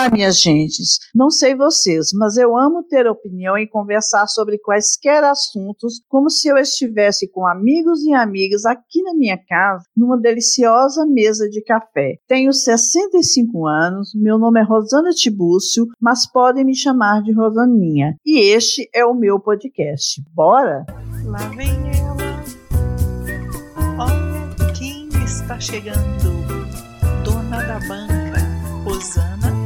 Olá, minhas gentes. Não sei vocês, mas eu amo ter opinião e conversar sobre quaisquer assuntos, como se eu estivesse com amigos e amigas aqui na minha casa, numa deliciosa mesa de café. Tenho 65 anos, meu nome é Rosana Tibúcio, mas podem me chamar de Rosaninha. E este é o meu podcast. Bora? Lá vem ela. Olha quem está chegando. Dona da banca, Rosana.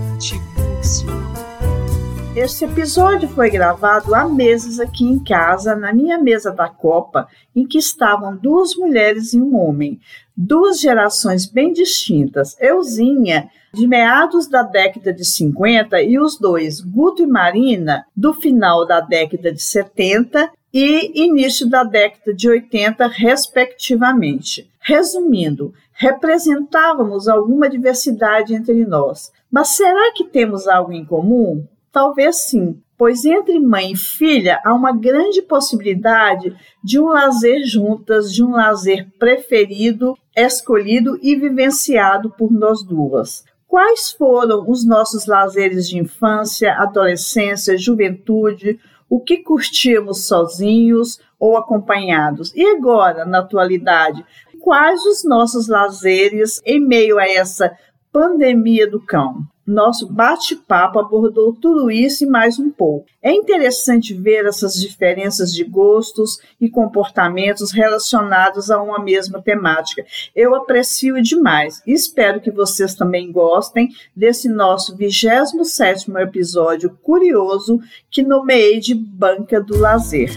Este episódio foi gravado há meses aqui em casa, na minha mesa da Copa, em que estavam duas mulheres e um homem, duas gerações bem distintas. Euzinha, de meados da década de 50, e os dois, Guto e Marina, do final da década de 70 e início da década de 80, respectivamente. Resumindo, representávamos alguma diversidade entre nós. Mas será que temos algo em comum? Talvez sim, pois entre mãe e filha há uma grande possibilidade de um lazer juntas, de um lazer preferido, escolhido e vivenciado por nós duas. Quais foram os nossos lazeres de infância, adolescência, juventude? O que curtimos sozinhos ou acompanhados? E agora, na atualidade, quais os nossos lazeres em meio a essa pandemia do cão? Nosso bate-papo abordou tudo isso e mais um pouco. É interessante ver essas diferenças de gostos e comportamentos relacionados a uma mesma temática. Eu aprecio demais espero que vocês também gostem desse nosso 27 episódio curioso que nomeei de Banca do Lazer.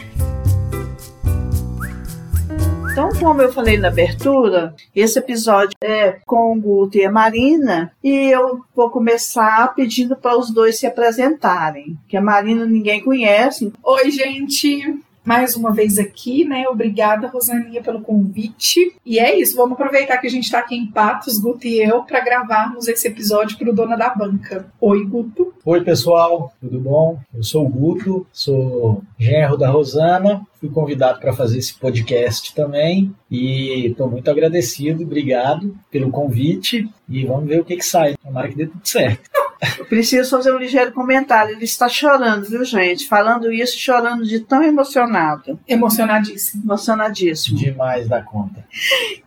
Então, como eu falei na abertura, esse episódio é com o Guto e a Marina, e eu vou começar pedindo para os dois se apresentarem, que a Marina ninguém conhece. Oi, gente! Mais uma vez aqui, né? Obrigada, Rosaninha, pelo convite. E é isso, vamos aproveitar que a gente está aqui em Patos, Guto e eu, para gravarmos esse episódio para o Dona da Banca. Oi, Guto. Oi, pessoal, tudo bom? Eu sou o Guto, sou genro da Rosana, fui convidado para fazer esse podcast também e estou muito agradecido, obrigado pelo convite e vamos ver o que, que sai. Tomara que dê tudo certo. Eu preciso fazer um ligeiro comentário. Ele está chorando, viu, gente? Falando isso, chorando de tão emocionado. Emocionadíssimo. Emocionadíssimo. Demais da conta.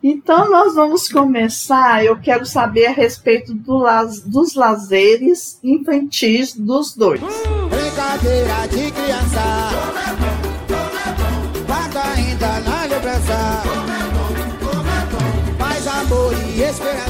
Então, nós vamos começar. Eu quero saber a respeito do las, dos lazeres infantis dos dois. Brincadeira de criança. Guarda ainda na lembrança. Paz, amor e esperança.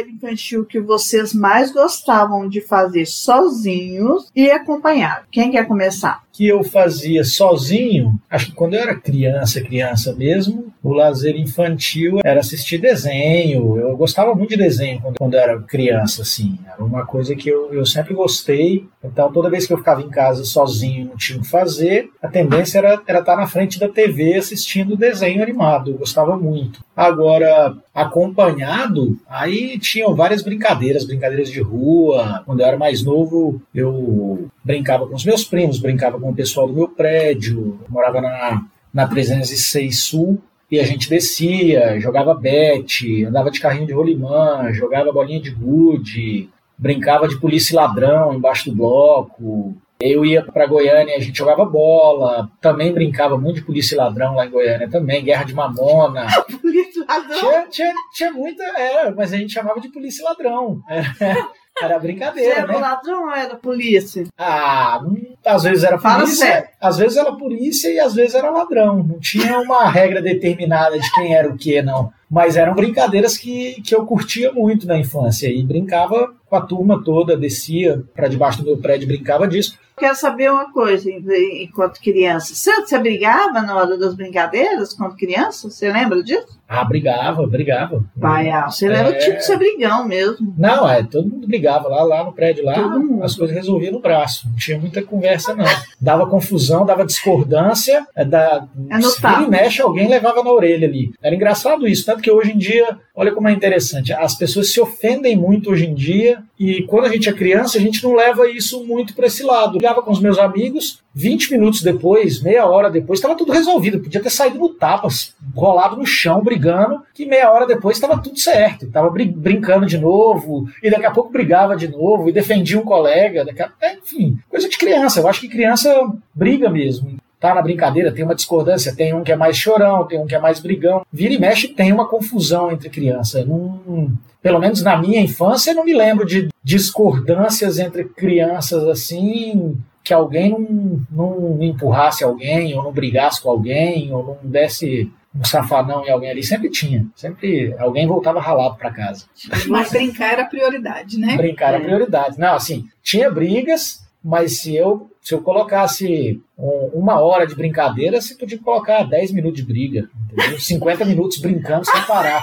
O lazer infantil que vocês mais gostavam de fazer sozinhos e acompanhados? Quem quer começar? Que eu fazia sozinho, acho que quando eu era criança, criança mesmo, o lazer infantil era assistir desenho. Eu gostava muito de desenho quando, quando eu era criança, assim. Era uma coisa que eu, eu sempre gostei. Então, toda vez que eu ficava em casa sozinho não tinha o que fazer, a tendência era, era estar na frente da TV assistindo desenho animado. Eu gostava muito. Agora, acompanhado, aí tinham várias brincadeiras, brincadeiras de rua. Quando eu era mais novo, eu brincava com os meus primos, brincava com o pessoal do meu prédio, morava na, na 306 Sul, e a gente descia, jogava bet, andava de carrinho de rolimã, jogava bolinha de gude, brincava de polícia e ladrão embaixo do bloco. Eu ia para Goiânia, a gente jogava bola, também brincava muito de polícia e ladrão lá em Goiânia também, guerra de mamona. Polícia ladrão. Tinha, tinha, tinha muita, é, mas a gente chamava de polícia e ladrão. Era, era Você brincadeira, era né? ladrão ou era polícia? Ah, às vezes era Fala polícia, sério. às vezes era polícia e às vezes era ladrão. Não tinha uma regra determinada de quem era o que, não. Mas eram brincadeiras que, que eu curtia muito na infância e brincava com a turma toda, descia para debaixo do meu prédio, brincava disso. Quero saber uma coisa en- enquanto criança. Você, você brigava na hora das brincadeiras quando criança? Você lembra disso? Ah, brigava, brigava. Pai, ah, você era o É. tipo de ser brigão mesmo. Não, é, todo mundo brigava lá, lá no prédio, lá as coisas resolviam no braço. Não tinha muita conversa, não. Dava confusão, dava discordância, é, da, É notável. vira e mexe, alguém levava na orelha ali. Era engraçado isso, tanto que hoje em dia, olha como é interessante, as pessoas se ofendem muito hoje em dia e quando a gente é criança, a gente não leva isso muito para esse lado. Eu ligava com os meus amigos, 20 minutos depois, meia hora depois, estava tudo resolvido. Podia ter saído no tapas, rolado no chão, brigando, que meia hora depois estava tudo certo. Estava brin brincando de novo, e daqui a pouco brigava de novo, e defendia um colega. A... Enfim, coisa de criança. Eu acho que criança briga mesmo tá na brincadeira, tem uma discordância, tem um que é mais chorão, tem um que é mais brigão. Vira e mexe tem uma confusão entre crianças. Não, pelo menos na minha infância, eu não me lembro de discordâncias entre crianças assim, que alguém não, não empurrasse alguém, ou não brigasse com alguém, ou não desse um safanão em alguém ali. Sempre tinha. Sempre alguém voltava ralado para casa. Mas brincar era prioridade, né? Brincar era é. prioridade. Não, assim, tinha brigas, mas se eu se eu colocasse um, uma hora de brincadeira, você podia colocar 10 minutos de briga, entendeu? 50 minutos brincando sem parar.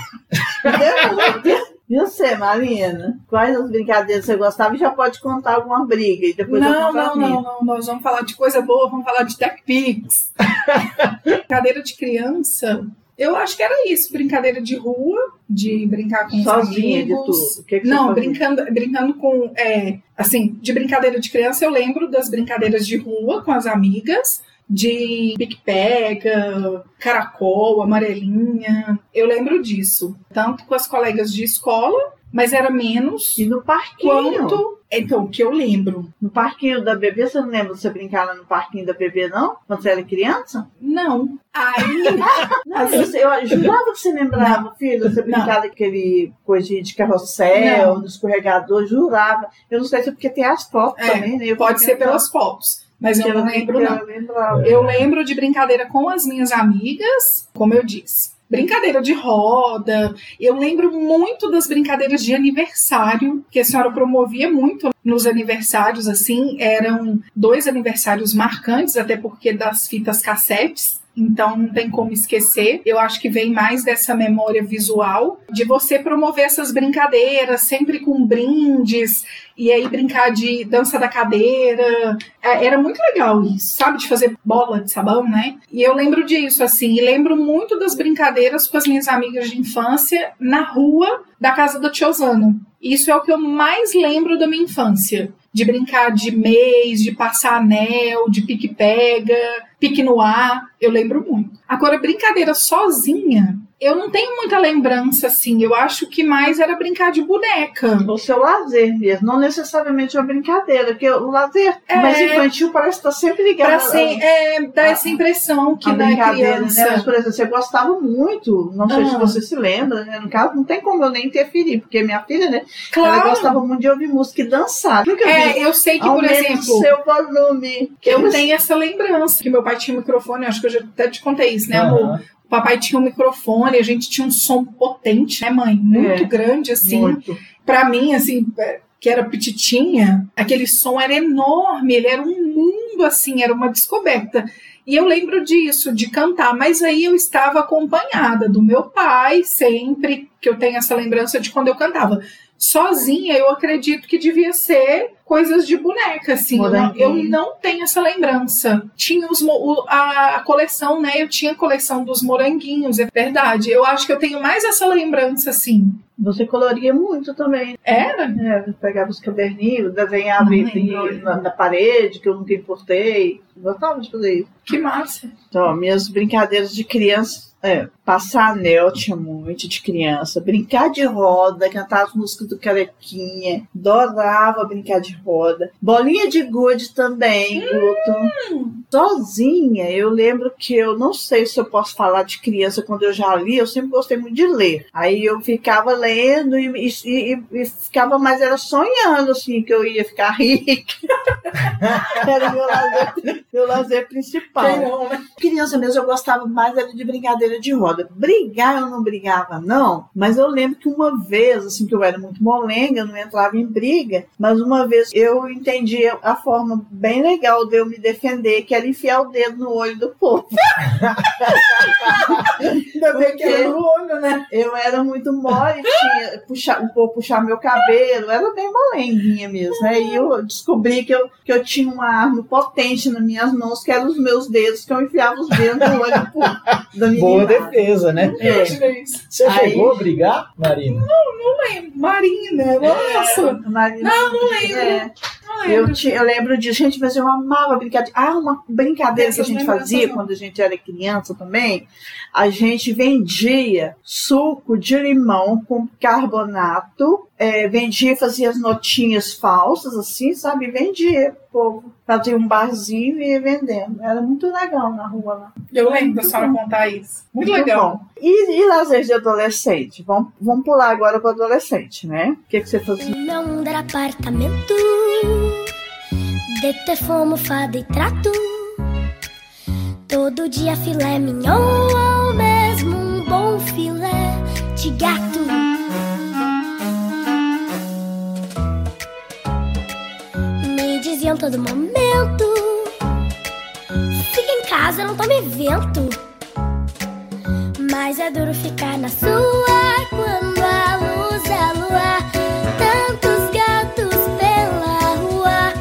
E você, Marina? Quais as brincadeiras você gostava? E já pode contar alguma briga. E depois não, não, não, não. Nós vamos falar de coisa boa, vamos falar de Tech Pix. Brincadeira de criança. Eu acho que era isso, brincadeira de rua, de brincar com Sozinha os amigos. De que que não, brincando, brincando com, é, assim, de brincadeira de criança, eu lembro das brincadeiras de rua com as amigas, de pique-pega, caracol, amarelinha. Eu lembro disso, tanto com as colegas de escola, mas era menos. E no parquinho. Quanto então, o que eu lembro. No parquinho da bebê, você não lembra de você brincar lá no parquinho da bebê, não? Quando você era criança? Não. Aí. não, eu, eu, jurava que você lembrava, não. filho, você brincava daquele coisinha de carrossel, não. do escorregador, jurava. Eu não sei se é porque tem as fotos é, também, né? Eu pode ser pelas fotos. Mas eu não lembro, não. Eu lembro de brincadeira com as minhas amigas, como eu disse brincadeira de roda. Eu lembro muito das brincadeiras de aniversário, que a senhora promovia muito nos aniversários, assim. Eram dois aniversários marcantes, até porque das fitas cassetes. Então não tem como esquecer. Eu acho que vem mais dessa memória visual de você promover essas brincadeiras, sempre com brindes, e aí brincar de dança da cadeira. É, era muito legal isso, sabe? De fazer bola de sabão, né? E eu lembro disso, assim, e lembro muito das brincadeiras com as minhas amigas de infância na rua da casa da Tiozano. Isso é o que eu mais lembro da minha infância de brincar de mês, de passar anel, de pique-pega, pique no ar. Eu lembro muito. Agora, brincadeira sozinha, eu não tenho muita lembrança, assim. Eu acho que mais era brincar de boneca. O seu lazer mesmo, não necessariamente uma brincadeira, porque o lazer é, mais infantil parece estar sempre ligado. Pra ser, é, dá a, essa impressão que da né? criança. Né? Mas, por exemplo, você gostava muito, não sei ah. se você se lembra, né? No caso, não tem como eu nem interferir, porque minha filha, né? Claro. Ela gostava muito de ouvir música e dançar. Nunca é, vi, eu sei que, por exemplo. seu volume. Eu tenho essa lembrança, que meu pai tinha um microfone, acho que eu já até te contei isso, né, amor? O papai tinha um microfone, a gente tinha um som potente, né, mãe? Muito é, grande, assim. Muito. Pra mim, assim, é, que era petitinha, aquele som era enorme, ele era um mundo, assim, era uma descoberta. E eu lembro disso, de cantar, mas aí eu estava acompanhada do meu pai, sempre que eu tenho essa lembrança de quando eu cantava sozinha, eu acredito que devia ser coisas de boneca, assim. Eu não, eu não, tenho essa lembrança. Tinha os, a, a, coleção, né? Eu tinha a coleção dos moranguinhos, é verdade. Eu acho que eu tenho mais essa lembrança, assim. Você coloria muito também. Era? É, pegava os caderninhos, desenhava na, na, parede, que eu nunca importei. Gostava de fazer isso. Que massa. Então, minhas brincadeiras de criança é, passar anel tinha muito de criança, brincar de roda, cantar as músicas do Carequinha, adorava brincar de roda. Bolinha de gude também, hum. Sozinha, eu lembro que eu não sei se eu posso falar de criança quando eu já li, eu sempre gostei muito de ler. Aí eu ficava lendo e, e, e, ficava, mas era sonhando assim que eu ia ficar rica. era meu lazer, meu lazer principal. Não, né? Criança mesmo, eu gostava mais de brincadeira cadeira de roda. Brigar eu não brigava, não, mas eu lembro que uma vez, assim, que eu era muito molenga, eu não entrava em briga, mas uma vez eu entendi a forma bem legal de eu me defender, que era enfiar o dedo no olho do povo. Ainda bem que era no olho, né? Eu era muito mole, tinha puxar, um pouco puxar meu cabelo, era bem molenguinha mesmo, né? E eu descobri que eu, que eu tinha uma arma potente nas minhas mãos, que eram os meus dedos, que eu enfiava os dedos no olho pô, da menina. Boa defesa, né? É. Você Aí- chegou a brigar, Marina? Não lembro. Marina, nossa. Marina, Não, não lembro. É. Não lembro. Eu, ti- eu lembro disso, gente, mas eu amava brincadeira. Ah, uma brincadeira que a gente fazia não. quando a gente era criança também. A gente vendia suco de limão com carbonato, é, vendia, fazia as notinhas falsas, assim, sabe? Vendia, o povo. Fazia um barzinho e ia vendendo. Era muito legal na rua lá. Eu lembro da senhora contar isso. Muito, legal. bom. E, e lazer de adolescente? Vamos, vamos pular agora para adolescente, né? O que, que você fazia? Meu mundo era apartamento De ter fome, fada e trato Todo dia filé mignon Ou mesmo um bom filé de gato Me diziam todo momento. Fica em casa, não tome vento Mas é duro ficar na sua Quando a luz é lua. Tantos gatos pela rua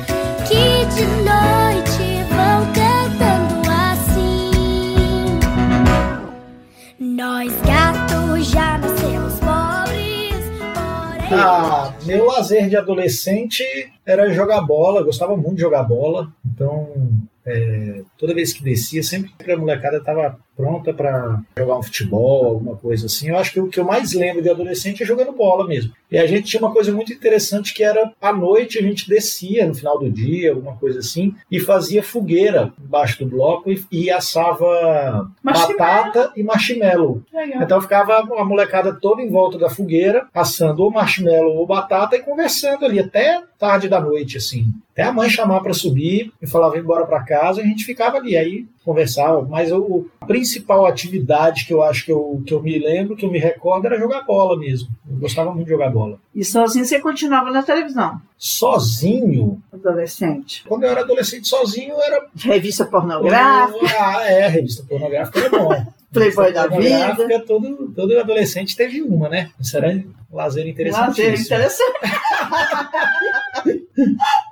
Que de noite vão cantando assim. Nós gatos já nascemos pobres Porém Ah, meu lazer de adolescente era jogar bola, gostava muito de jogar bola. Então, é, toda vez que descia, sempre que a molecada estava pronta para jogar um futebol, alguma coisa assim. Eu acho que o que eu mais lembro de adolescente é jogando bola mesmo. E a gente tinha uma coisa muito interessante que era à noite a gente descia no final do dia, alguma coisa assim, e fazia fogueira embaixo do bloco e, e assava Marshmallow. batata e marshmallow. Legal. Então ficava a molecada toda em volta da fogueira, assando ou marshmallow ou batata e conversando ali até tarde da noite, assim. Até a mãe chamar para subir e falar, vem embora para casa, e a gente ficava ali. Aí conversava. Mas o, a principal atividade que eu acho que eu, que eu me lembro, que eu me recordo, era jogar bola mesmo. Eu gostava muito de jogar bola. E sozinho você continuava na televisão, Sozinho, adolescente. quando eu era adolescente sozinho, era. Revista pornográfica, Ah, é, revista pornográfica era bom. Playboy da vida. Pornográfica, Todo, todo adolescente teve uma, né? Isso era um lazer interessante. Lazer interessante.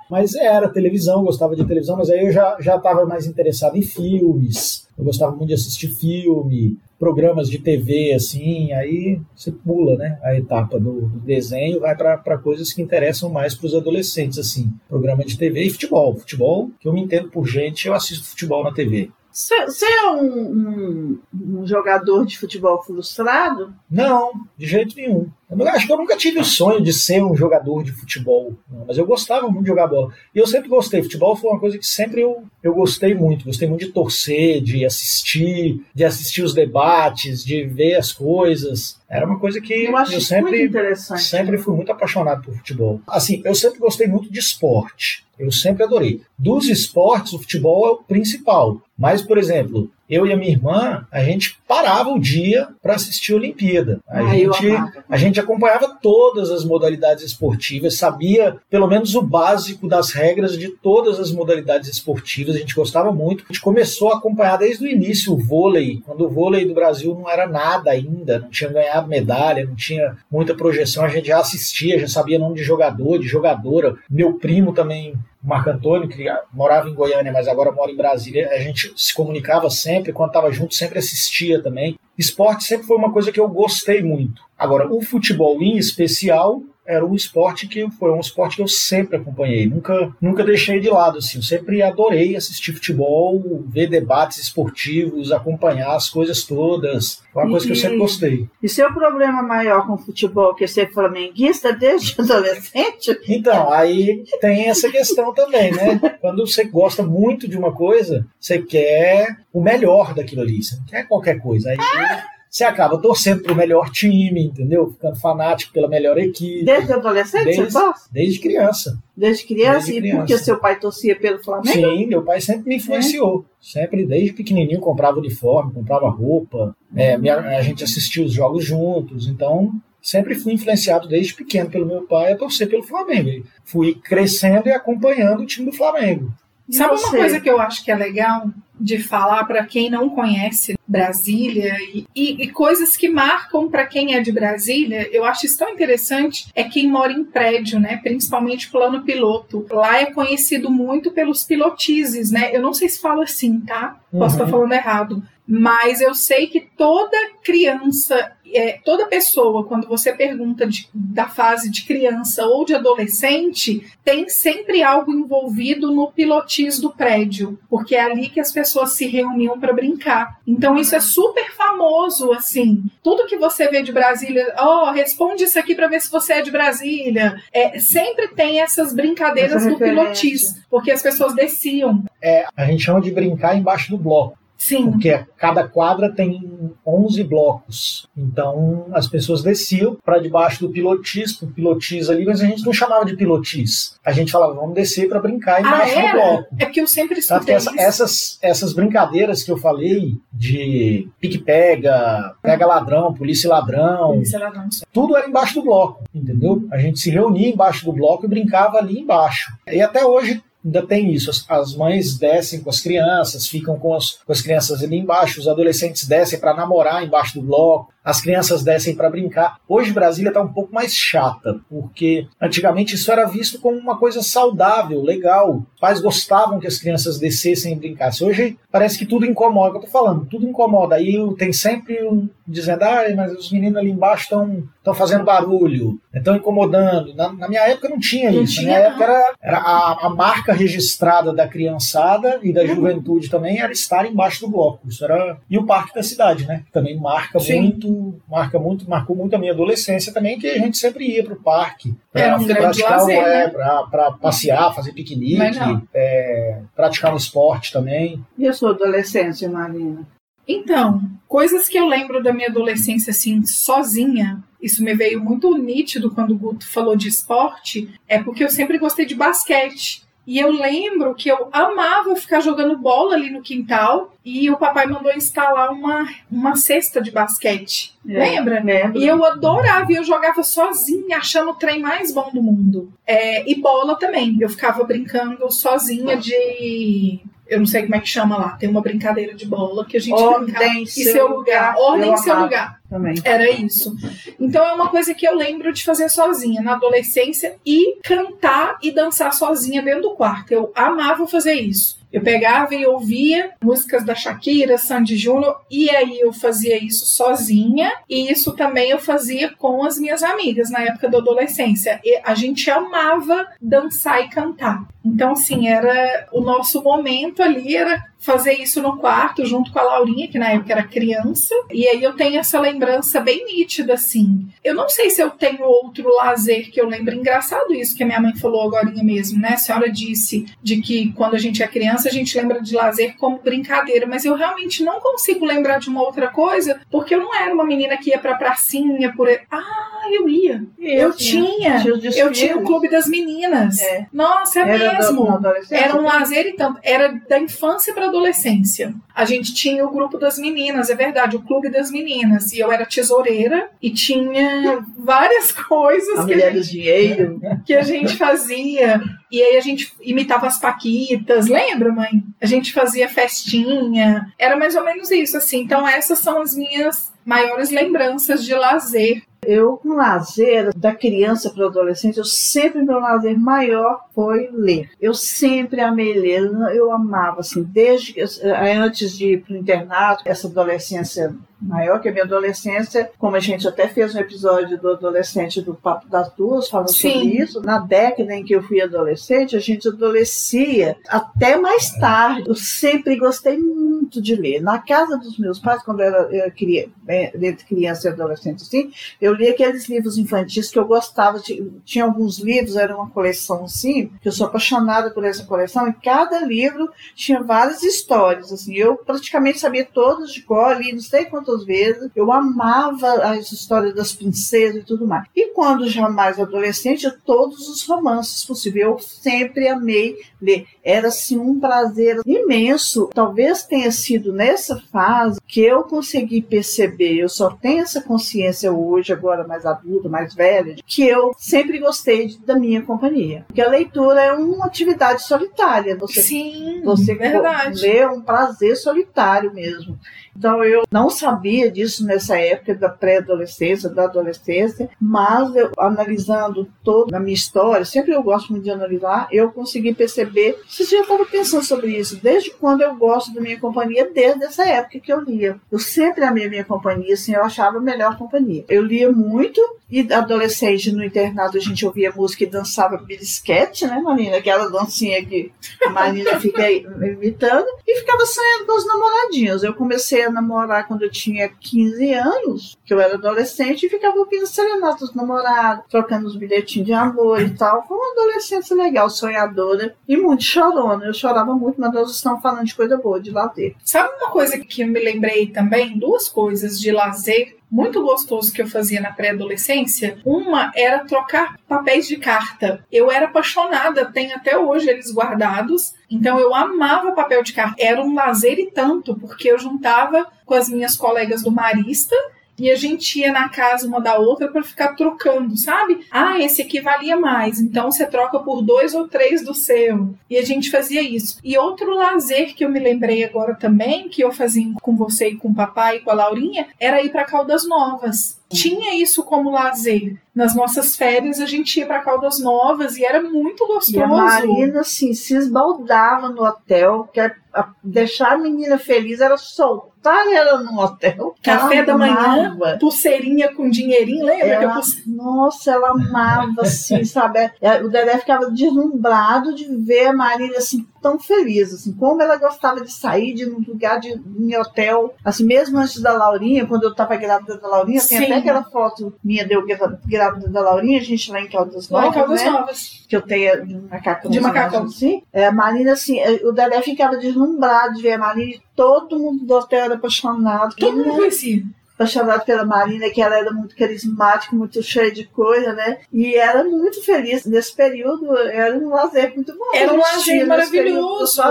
Mas era televisão, gostava de televisão, mas aí eu já já estava mais interessado em filmes. Eu gostava muito de assistir filme, programas de TV, assim. Aí você pula, né? A etapa do, do desenho, vai para coisas que interessam mais para os adolescentes, assim. Programa de TV e futebol. Futebol, que eu me entendo por gente, eu assisto futebol na TV. Você você é um, um- um jogador de futebol frustrado? Não, de jeito nenhum. Eu acho que eu nunca tive o sonho de ser um jogador de futebol, mas eu gostava muito de jogar bola. E eu sempre gostei. Futebol foi uma coisa que sempre eu, eu gostei muito. Gostei muito de torcer, de assistir, de assistir os debates, de ver as coisas. Era uma coisa que Eu muito sempre, sempre fui muito apaixonado por futebol. Assim, eu sempre gostei muito de esporte. Eu sempre adorei. Dos esportes, o futebol é o principal. Mas, por exemplo, eu e a minha irmã, a gente parava o dia para assistir a Olimpíada. A, Ah, gente, a gente acompanhava todas as modalidades esportivas, sabia pelo menos o básico das regras de todas as modalidades esportivas. A gente gostava muito. A gente começou a acompanhar desde o início o vôlei, quando o vôlei do Brasil não era nada ainda, não tinha ganhado medalha, não tinha muita projeção. A gente já assistia, já sabia nome de jogador, de jogadora. Meu primo também Marco Antônio, que morava em Goiânia, mas agora mora em Brasília, a gente se comunicava sempre, quando estava junto, sempre assistia também. Esporte sempre foi uma coisa que eu gostei muito. Agora, o futebol em especial era um esporte que foi um esporte que eu sempre acompanhei, nunca, nunca deixei de lado. Assim. Eu sempre adorei assistir futebol, ver debates esportivos, acompanhar as coisas todas. Foi uma coisa que eu sempre gostei. E seu problema maior com o futebol que é ser flamenguista desde adolescente? Então, aí tem essa questão também, né? Quando você gosta muito de uma coisa, você quer o melhor daquilo ali, você não quer qualquer coisa. Aí você acaba torcendo pro melhor time, entendeu? Ficando fanático pela melhor equipe. Desde adolescente Desde, você gosta? desde criança. Desde criança? desde e criança. porque seu pai torcia pelo Flamengo? Sim, meu pai sempre me influenciou. Sempre, desde pequenininho, comprava uniforme, comprava roupa. É, minha- a gente assistia os jogos juntos. Então, sempre fui influenciado desde pequeno pelo meu pai a torcer pelo Flamengo. Fui crescendo e acompanhando o time do Flamengo. E Sabe você? uma coisa que eu acho que é legal? de falar para quem não conhece Brasília e, e, e coisas que marcam para quem é de Brasília, eu acho isso tão interessante, é quem mora em prédio, né? Principalmente plano piloto. Lá é conhecido muito pelos pilotizes, né? Eu não sei se fala assim, tá? Posso estar Uhum. falando errado. Mas eu sei que toda criança, é, toda pessoa, quando você pergunta de- da fase de criança ou de adolescente, tem sempre algo envolvido no pilotis do prédio, porque é ali que as pessoas se reuniam para brincar. Então isso é super famoso, assim. Tudo que você vê de Brasília, ó, responde isso aqui para ver se você é de Brasília. É, sempre tem essas brincadeiras Essa no referência. pilotis, porque as pessoas desciam. A gente chama de brincar embaixo do bloco. Sim. porque cada quadra tem 11 blocos. Então as pessoas desciam para debaixo do pilotis, pro pilotis ali, mas a gente não chamava de pilotis. A gente falava, vamos descer para brincar Ah, embaixo do era? bloco. É porque eu sempre escutei essa- essas, essas brincadeiras que eu falei de pique-pega, pega ladrão, polícia ladrão, Polícia ladrão. tudo era embaixo do bloco, entendeu? A gente se reunia embaixo do bloco e brincava ali embaixo. E até hoje ainda tem isso. As, as mães descem com as crianças, ficam com as, com as crianças ali embaixo, os adolescentes descem para namorar embaixo do bloco, as crianças descem para brincar. Hoje Brasília está um pouco mais chata, porque antigamente isso era visto como uma coisa saudável, legal. Os pais gostavam que as crianças descessem e brincassem. Hoje parece que tudo incomoda, é eu tô falando, tudo incomoda. Aí tem sempre um dizendo, ah, mas os meninos ali embaixo estão estão fazendo barulho, estão incomodando. Na, na minha época não tinha Não isso. tinha, na minha não. época era, era a, a marca registrada da criançada e da Uhum. juventude também era estar embaixo do bloco. Isso era e o parque da cidade, né? Também marca Sim. muito, marca muito, marcou muito a minha adolescência também, que a gente sempre ia pro parque Era um grande praticar, lazer, é, né? pra, pra passear, fazer piquenique, é, praticar um esporte também. E a sua adolescência, Marina? Então, coisas que eu lembro da minha adolescência assim, sozinha, isso me veio muito nítido quando o Guto falou de esporte, é porque eu sempre gostei de basquete. E eu lembro que eu amava ficar jogando bola ali no quintal e o papai mandou instalar uma, uma cesta de basquete. Lembra? Lembro. E eu adorava, e eu jogava sozinha, achando o trem mais bom do mundo. É, e bola também. Eu ficava brincando sozinha de. Eu não sei como é que chama lá. Tem uma brincadeira de bola que a gente brincava. Ordem E seu lugar. Ordem Eu em seu lugar. Também. Era isso. Então é uma coisa que eu lembro de fazer sozinha na adolescência e cantar e dançar sozinha dentro do quarto. Eu amava fazer isso. Eu pegava e ouvia músicas da Shakira, Sandy Júnior, e aí eu fazia isso sozinha, e isso também eu fazia com as minhas amigas na época da adolescência. E a gente amava dançar e cantar. Então, assim, era o nosso momento ali, era fazer isso no quarto junto com a Laurinha, que na época era criança. E aí eu tenho essa lembrança bem nítida, assim. Eu não sei se eu tenho outro lazer que eu lembro. Engraçado isso que a minha mãe falou agora mesmo, né? A senhora disse de que quando a gente é criança, a gente lembra de lazer como brincadeira. Mas eu realmente não consigo lembrar de uma outra coisa, porque eu não era uma menina que ia pra pracinha por. Ah, eu ia. Eu tinha. Tinha os Eu tinha o. Clube das Meninas. É. Nossa, é Era mesmo. adolescência? Era um lazer e tanto. Era da infância para adolescência. A gente tinha o grupo das meninas, é verdade, o clube das meninas. E eu era tesoureira e tinha várias coisas A que a, gente, dinheiro. que a gente fazia. E aí a gente imitava as paquitas, lembra, mãe? A gente fazia festinha. Era mais ou menos isso, assim. Então essas são as minhas maiores lembranças de lazer. Eu, com lazer, da criança para o adolescente, eu sempre, meu lazer maior foi ler. Eu sempre amei ler, eu amava, assim, desde que- eh, antes de ir para o internato, essa adolescência maior que a minha adolescência, como a gente até fez um episódio do adolescente do Papo das Duas, falando Sim. sobre isso, na década em que eu fui adolescente, a gente adolescia até mais tarde. Eu sempre gostei muito de ler. Na casa dos meus pais, quando eu era, eu era cria- eh, entre criança e adolescente, assim, eu li aqueles livros infantis que eu gostava. Ti- Tinha alguns livros, era uma coleção assim, que eu sou apaixonada por essa coleção, e cada livro tinha várias histórias. Assim, eu praticamente sabia todas de cor, li não sei quantas vezes. Eu amava as histórias das princesas e tudo mais. E quando já mais adolescente, todos os romances possíveis. Eu sempre amei ler. Era assim um prazer imenso. Talvez tenha sido nessa fase que eu consegui perceber, eu só tenho essa consciência hoje, agora mais adulta, mais velha, que eu sempre gostei de- da minha companhia. Porque a leitura é uma atividade solitária. Você, Sim, você verdade. lê é um prazer solitário mesmo. Então eu não sabia disso nessa época da pré-adolescência, da adolescência, mas eu, analisando toda a minha história, sempre eu gosto muito de analisar, eu consegui perceber, você já estava pensando sobre isso, desde quando eu gosto da minha companhia, desde essa época que eu lia. Eu sempre amei a minha companhia, assim, eu achava a melhor companhia. Eu lia muito, e adolescente no internato a gente ouvia música e dançava bilisquete, né, Marina? Aquela dancinha que a Marina fica imitando, e ficava sonhando com os namoradinhos. Eu comecei a namorar quando eu tinha 15 anos, que eu era adolescente, e ficava ouvindo serenatas dos namorados, trocando os bilhetinhos de amor e tal. Foi uma adolescência legal, sonhadora e muito chorona. Eu chorava muito, mas nós estamos falando de coisa boa, de lazer. Sabe uma coisa que eu me lembrei também? Duas coisas de lazer muito gostoso que eu fazia na pré-adolescência. Uma era trocar papéis de carta. Eu era apaixonada, tenho até hoje eles guardados. Então eu amava papel de carta. Era um lazer e tanto, porque eu juntava com as minhas colegas do Marista e a gente ia na casa uma da outra para ficar trocando, sabe? Ah, esse aqui valia mais, então você troca por dois ou três do seu. E a gente fazia isso. E outro lazer que eu me lembrei agora também, que eu fazia com você e com o papai e com a Laurinha, era ir para Caldas Novas. Tinha isso como lazer. Nas nossas férias a gente ia para Caldas Novas e era muito gostoso. E a Marina, assim, se esbaldava no hotel, que a- a- deixar a menina feliz era soltar ela no hotel. Café Ela da manhã, amava. pulseirinha com dinheirinho, lembra? que eu Ela, pus- nossa, ela amava, assim, sabe? É, O Dedé ficava deslumbrado de ver a Marina, assim, tão feliz, assim, como ela gostava de sair de um lugar de em hotel, assim, mesmo antes da Laurinha, quando eu estava grávida da Laurinha, tem Sim. até aquela foto minha de eu gra- grávida da Laurinha, a gente lá em Caldas Lá em Novas, Caldas né? Novas. Que eu tenho de macacão. De macacão. Assim. É, a Marina, assim, é, o Dedé ficava deslumbrado de ver a Marina e todo mundo do hotel era apaixonado. Todo mundo conhecia. Apaixonado pela Marina, que ela era muito carismática, muito cheia de coisa, né? E era muito feliz nesse período, era um lazer muito bom. Era um lazer maravilhoso.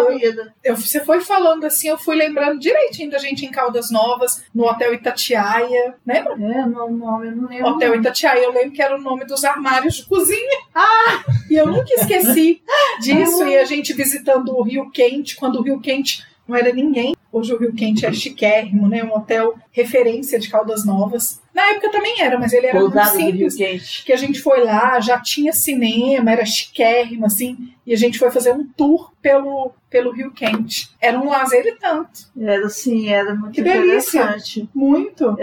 Eu, você foi falando assim, eu fui lembrando direitinho da gente em Caldas Novas, no Hotel Itatiaia. Lembra? É, não, não, eu não lembro. Hotel. Itatiaia, eu lembro que era o nome dos armários de cozinha. Ah! E eu nunca esqueci disso. E a gente visitando o Rio Quente, quando o Rio Quente não era ninguém. Hoje o Rio Quente é chiquérrimo, né? Um hotel referência de Caldas Novas. Na época também era, mas ele era muito Pousada do Rio simples. Quente. que a gente foi lá, já tinha cinema, era chiquérrimo, assim, e a gente foi fazer um tour pelo, pelo Rio Quente. Era um lazer e tanto. Era assim, era muito Que delícia. Muito.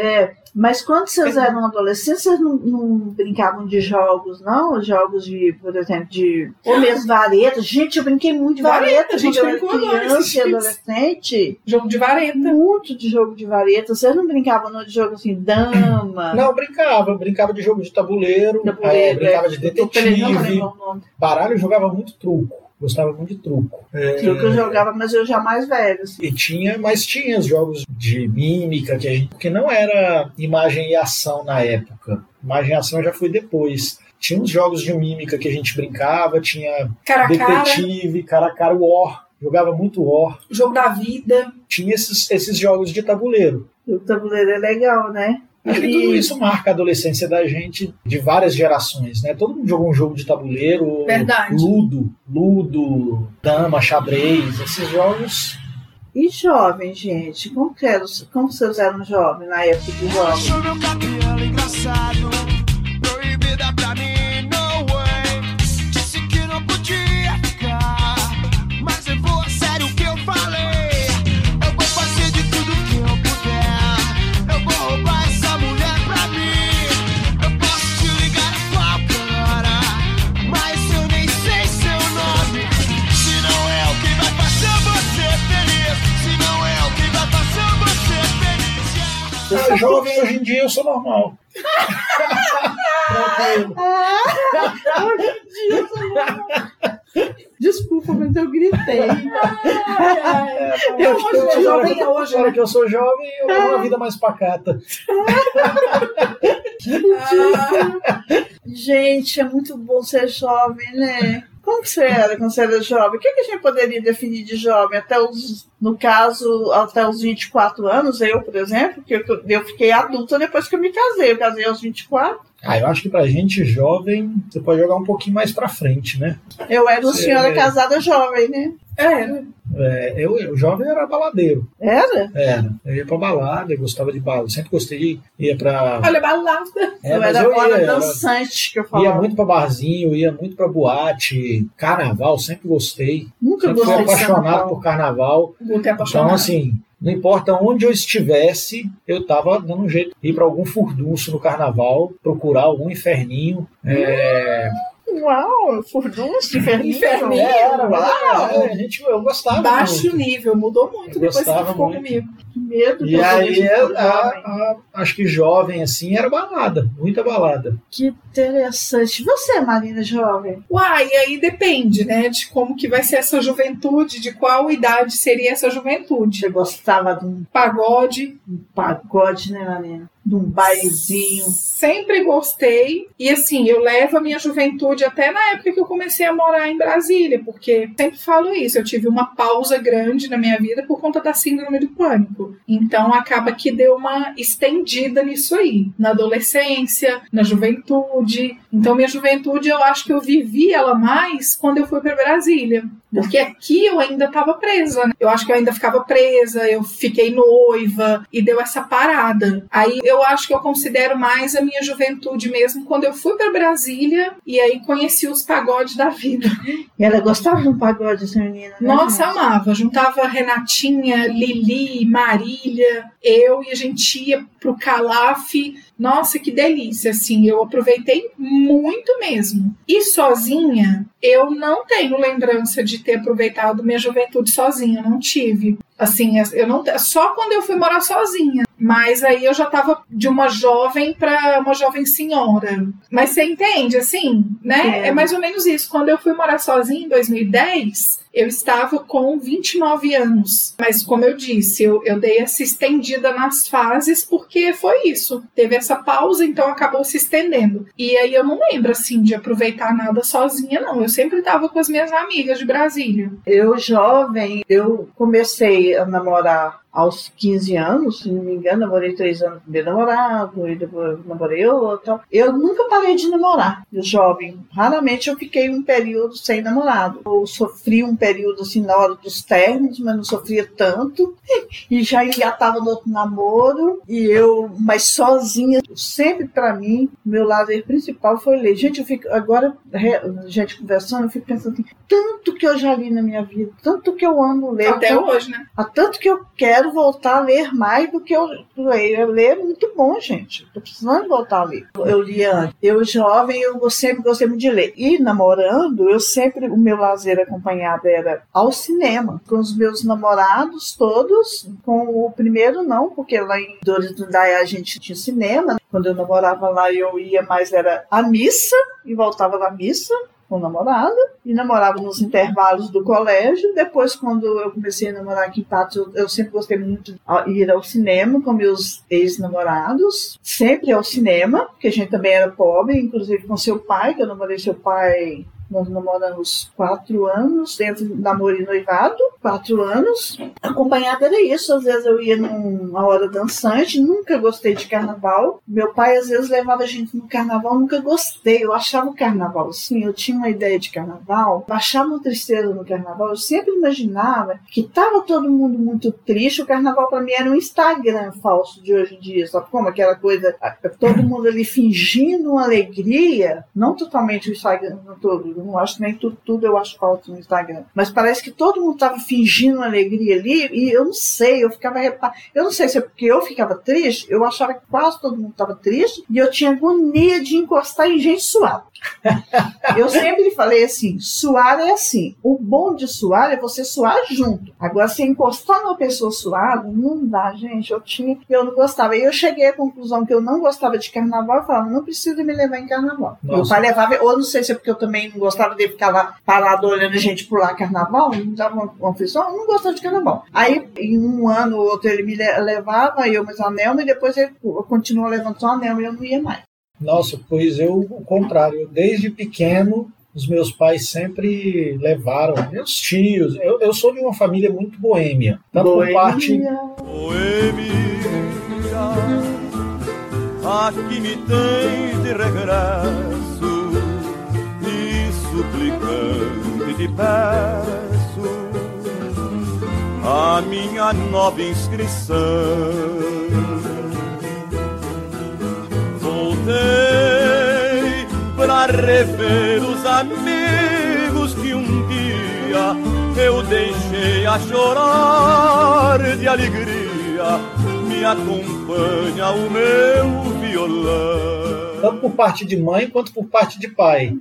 Mas quando vocês eram adolescentes, vocês não, não brincavam de jogos, não? Jogos de, por exemplo, de. Ou mesmo vareta. Gente, eu brinquei muito de Vareta, vareta gente quando eu era criança e adolescente. Jogo de vareta. Muito de jogo de vareta. Vocês não brincavam não, de jogo assim, dama? Não, eu brincava. eu Brincava de jogo de tabuleiro, Tabuleiro, é, brincava de perdendo, não detetive. lembro o nome. Baralho eu jogava muito truco. Gostava muito de truco. É, que eu jogava, mas eu já mais velho. assim. E tinha, mas tinha os jogos de mímica que a gente, que não era imagem e ação na época. Imagem e ação já foi depois. Tinha uns jogos de mímica que a gente brincava, tinha Cara a cara, detetive, cara a cara, war. Jogava muito war. jogo da vida. Tinha esses, esses jogos de tabuleiro. O tabuleiro é legal, né? Acho que tudo isso marca a adolescência da gente de várias gerações, né? Todo mundo jogou um jogo de tabuleiro, Verdade. ludo, ludo, dama, xadrez, esses jogos. E jovem, gente? Como, que era, como vocês eram jovens na época de jovem? Achou meu cabelo engraçado, proibida pra mim, jovem hoje em dia eu sou normal. Tranquilo. Desculpa, mas eu gritei. Eu, Hoje é jovem é hoje, Agora que eu sou jovem, eu tenho uma vida mais pacata. Ah, Gente, é muito bom ser jovem, né? Como você era quando você era jovem? O que, que a gente poderia definir de jovem? Até os, no caso, até os 24 anos, eu, por exemplo, que eu, eu fiquei adulta depois que eu me casei. Eu casei aos 24. Ah, eu acho que pra gente jovem, você pode jogar um pouquinho mais pra frente, né? Eu era uma Você senhora é- casada jovem, né? Era. É, eu, eu jovem era baladeiro. Era? Era. Eu ia pra balada, eu gostava de balada. Sempre gostei, ia pra. Olha, balada. É, eu mas era ia, dançante, que eu ia falava. muito pra barzinho, ia muito pra boate, carnaval, sempre gostei. Nunca Sempre fui gostei de apaixonado por carnaval. Vou ter apaixonado. Então, assim, não importa onde eu estivesse, eu tava dando um jeito de ir pra algum furdunço no carnaval, procurar algum inferninho. É, Uau, furdunço, inferninho. Inferninho. Era, Uau, uau. é, a gente, eu gostava. Baixo muito. nível, mudou muito Eu depois que ficou muito. comigo. Que medo E aí, a- a- acho que jovem assim era balada, muita balada. Que interessante. Você, Marina, jovem? Uai, e aí depende, né, de como que vai ser essa juventude, de qual idade seria essa juventude. Você gostava de um Pagode, pagode, né, Marina? De um bailezinho. sempre gostei. E assim, eu levo a minha juventude até na época que eu comecei a morar em Brasília, porque sempre falo isso, eu tive uma pausa grande na minha vida por conta da síndrome do pânico. Então acaba que deu uma estendida nisso aí, na adolescência, na juventude. Então minha juventude eu acho que eu vivi ela mais quando eu fui para Brasília. Porque aqui eu ainda estava presa, né? Eu acho que eu ainda ficava presa, eu fiquei noiva e deu essa parada. Aí eu acho que eu considero mais a minha juventude mesmo quando eu fui para Brasília e aí conheci os pagodes da vida. E ela gostava de um pagode, essa menina. né, Nossa, amava. Juntava Renatinha, Lili, Marília, eu e a gente ia pro Calaf. Nossa, que delícia, assim. Eu aproveitei muito mesmo. E sozinha, eu não tenho lembrança de ter aproveitado minha juventude sozinha, não tive. Assim, eu não só quando eu fui morar sozinha. Mas aí eu já tava de uma jovem para uma jovem senhora. Mas você entende, assim, né? É. É mais ou menos isso. Quando eu fui morar sozinha em 2010, eu estava com 29 anos. Mas, como eu disse, eu, eu dei essa estendida nas fases porque foi isso. Teve essa pausa, então acabou se estendendo. E aí eu não lembro, assim, de aproveitar nada sozinha, não. Eu sempre estava com as minhas amigas de Brasília. Eu, jovem, eu comecei a namorar aos 15 anos, se não me engano, namorei três anos com meu namorado, e depois namorei outro. Eu nunca parei de namorar, eu jovem. Raramente eu fiquei um período sem namorado. Eu sofri um período assim na hora dos términos, mas não sofria tanto. E já engatava no outro namoro, e eu, mas sozinha, sempre pra mim, meu lazer principal foi ler. Gente, eu fico, agora, gente conversando, eu fico pensando assim, tanto que eu já li na minha vida, tanto que eu amo ler. Até tanto- hoje, né? Tanto que eu quero voltar a ler mais do que eu leio. Eu ler é muito bom, gente. Tô precisando voltar a ler. Eu lia antes. Eu, jovem, eu sempre gostei muito de ler. E namorando, eu sempre, o meu lazer acompanhado era ao cinema. Com os meus namorados todos. Com o primeiro, não, porque lá em Dores do Dai a gente tinha cinema. Quando eu namorava lá, eu ia mais, era a missa e voltava da missa com o namorado e namorava nos intervalos do colégio. Depois, quando eu comecei a namorar aqui em Patos, eu, eu sempre gostei muito de ir ao cinema com meus ex-namorados, sempre ao cinema, porque a gente também era pobre, inclusive com seu pai, que eu namorei seu pai. Nós namoramos quatro anos, dentro de namoro e noivado, quatro anos. Acompanhada era isso, às vezes eu ia numa hora dançante, nunca gostei de carnaval. Meu pai às vezes levava a gente no carnaval, nunca gostei. Eu achava o carnaval assim, eu tinha uma ideia de carnaval, achava uma tristeza no carnaval. Eu sempre imaginava que tava todo mundo muito triste. O carnaval para mim era um Instagram falso de hoje em dia, sabe como? Aquela coisa, todo mundo ali fingindo uma alegria, não totalmente o Instagram todo, eu não acho nem tudo, tudo eu acho falso no Instagram, mas parece que todo mundo tava fingindo alegria ali e eu não sei, eu ficava eu não sei se é porque eu ficava triste, eu achava que quase todo mundo estava triste e eu tinha agonia de encostar em gente suada. Eu sempre falei assim: suar é assim. O bom de suar é você suar junto. Agora, se encostar numa pessoa suada, não dá, gente. Eu tinha, eu não gostava. E eu cheguei à conclusão que eu não gostava de carnaval. Eu falava: não precisa me levar em carnaval. Nossa. Meu pai levava, ou não sei se é porque eu também não gostava de ficar lá parado olhando a gente pular carnaval, não dava uma, eu não gostava de carnaval. Aí, em um ano ou outro, ele me le- levava, eu mais a Nelma, e depois ele continuou levando só a Nelma e eu não ia mais. Nossa, pois eu, o contrário, desde pequeno os meus pais sempre levaram, meus tios. Eu, eu sou de uma família muito boêmia, tanto por parte Boêmia, aqui me tens de regresso suplicante te peço a minha nova inscrição. Voltei para rever os amigos que um dia eu deixei a chorar de alegria. Me acompanha o meu violão. tanto por parte de mãe quanto por parte de pai.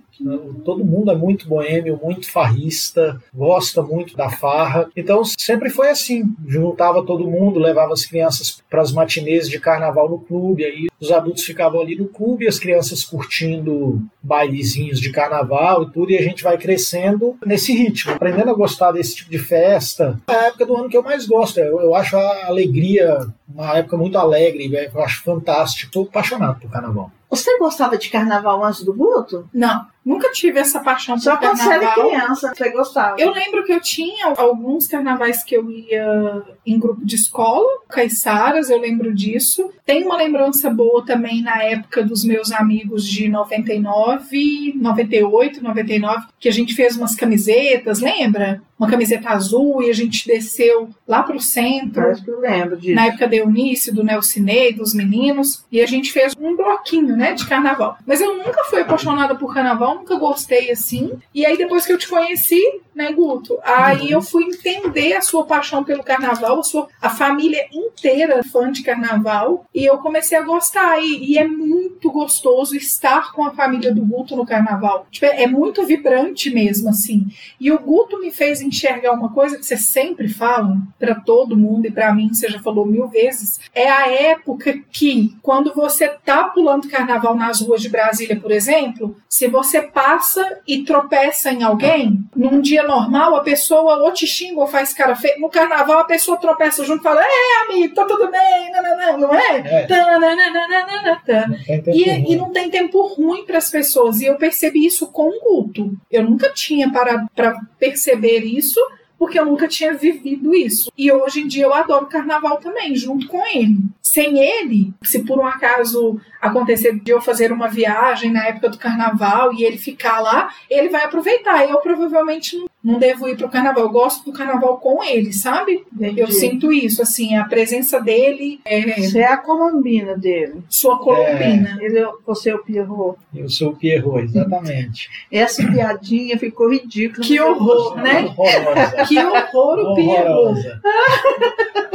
Todo mundo é muito boêmio, muito farrista, gosta muito da farra. Então sempre foi assim. Juntava todo mundo, levava as crianças para as matinês de carnaval no clube. Aí os adultos ficavam ali no clube, as crianças curtindo bailezinhos de carnaval e tudo. E a gente vai crescendo nesse ritmo, aprendendo a gostar desse tipo de festa. É a época do ano que eu mais gosto. Eu, eu acho a alegria uma época muito alegre, eu acho fantástico. Apaixonado por carnaval. Você gostava de carnaval antes do Guto? Não, nunca tive essa paixão Só por quando você era carnaval. criança você gostava. Eu lembro que eu tinha alguns carnavais que eu ia em grupo de escola, Caiçaras, eu lembro disso. Tem uma lembrança boa também na época dos meus amigos de 99, 98, 99, que a gente fez umas camisetas, lembra? Uma camiseta azul e a gente desceu lá pro centro. Parece que eu lembro disso. na época da Eunice, do Nelcinei, dos meninos, e a gente fez um bloquinho, né, de carnaval. Mas eu nunca fui apaixonada por carnaval, nunca gostei assim. E aí depois que eu te conheci, né, Guto, aí eu fui entender a sua paixão pelo carnaval, a sua a família inteira fã de carnaval, e eu comecei a gostar e, e é muito gostoso estar com a família do Guto no carnaval. Tipo, é, é muito vibrante mesmo assim. E o Guto me fez enxergar uma coisa que você sempre fala para todo mundo e para mim, você já falou mil vezes, é a época que, quando você tá pulando carnaval nas ruas de Brasília, por exemplo, se você passa e tropeça em alguém, num dia normal, a pessoa ou te xinga ou faz cara feia. No carnaval, a pessoa tropeça junto e fala: É, amigo, tá tudo bem, não, não, não, não é? É. Tananana. Não E, ruim. e não tem tempo ruim para as pessoas. E eu percebi isso com o Guto. Eu nunca tinha parado para perceber isso, porque eu nunca tinha vivido isso. E hoje em dia eu adoro carnaval também, junto com ele. Sem ele, se por um acaso acontecer de eu fazer uma viagem na época do carnaval e ele ficar lá, ele vai aproveitar. Eu provavelmente não, não devo ir pro carnaval. Eu gosto do carnaval com ele, sabe? Entendi. Eu sinto isso, assim, a presença dele é Você é a colombina dele. sua colombina. Ele, é- você é o Pierrot. Eu sou o Pierrot, exatamente. Essa piadinha ficou ridícula. Que horror, né? Horrorosa. Que horror o Pierrot.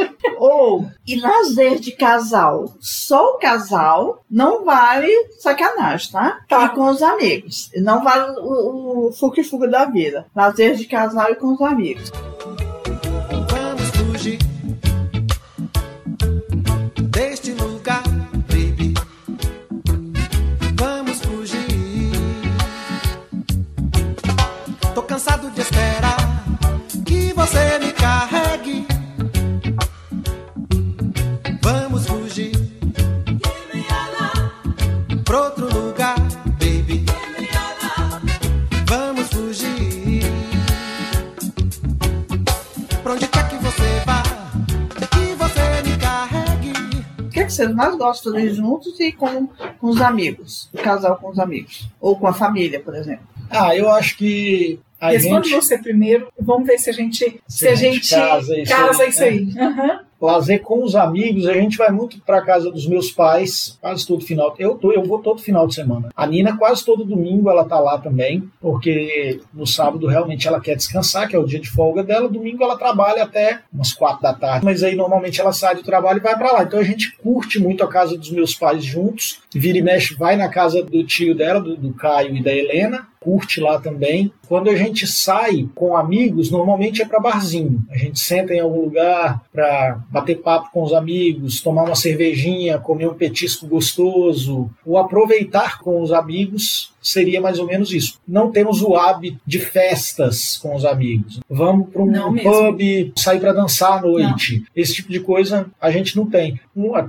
Ou, e lazer de casal? Só o casal não vale sacanagem, tá? Tá. E com os amigos. Não vale o, o fuque-fuque da vida. Lazer de casal e com os amigos. Vocês mais gostam de ir juntos e com, com os amigos? O casal com os amigos. Ou com a família, por exemplo. Ah, eu acho que a Responde gente. você primeiro. Vamos ver se a gente, se a gente casa isso casa aí, isso aí. Aham. Lazer com os amigos, a gente vai muito pra casa dos meus pais, quase todo final. Eu, tô, eu vou todo final de semana. A Nina, quase todo domingo, ela tá lá também, porque no sábado realmente ela quer descansar, que é o dia de folga dela. Domingo ela trabalha até umas quatro da tarde, mas aí normalmente ela sai do trabalho e vai pra lá. Então a gente curte muito a casa dos meus pais juntos. Vira e mexe, vai na casa do tio dela, do, do Caio e da Helena, curte lá também. Quando a gente sai com amigos, normalmente é para barzinho. A gente senta em algum lugar para bater papo com os amigos, tomar uma cervejinha, comer um petisco gostoso, ou aproveitar com os amigos seria mais ou menos isso. Não temos o hábito de festas com os amigos. Vamos para Não um mesmo. pub, sair para dançar à noite. Esse tipo de coisa a gente não tem.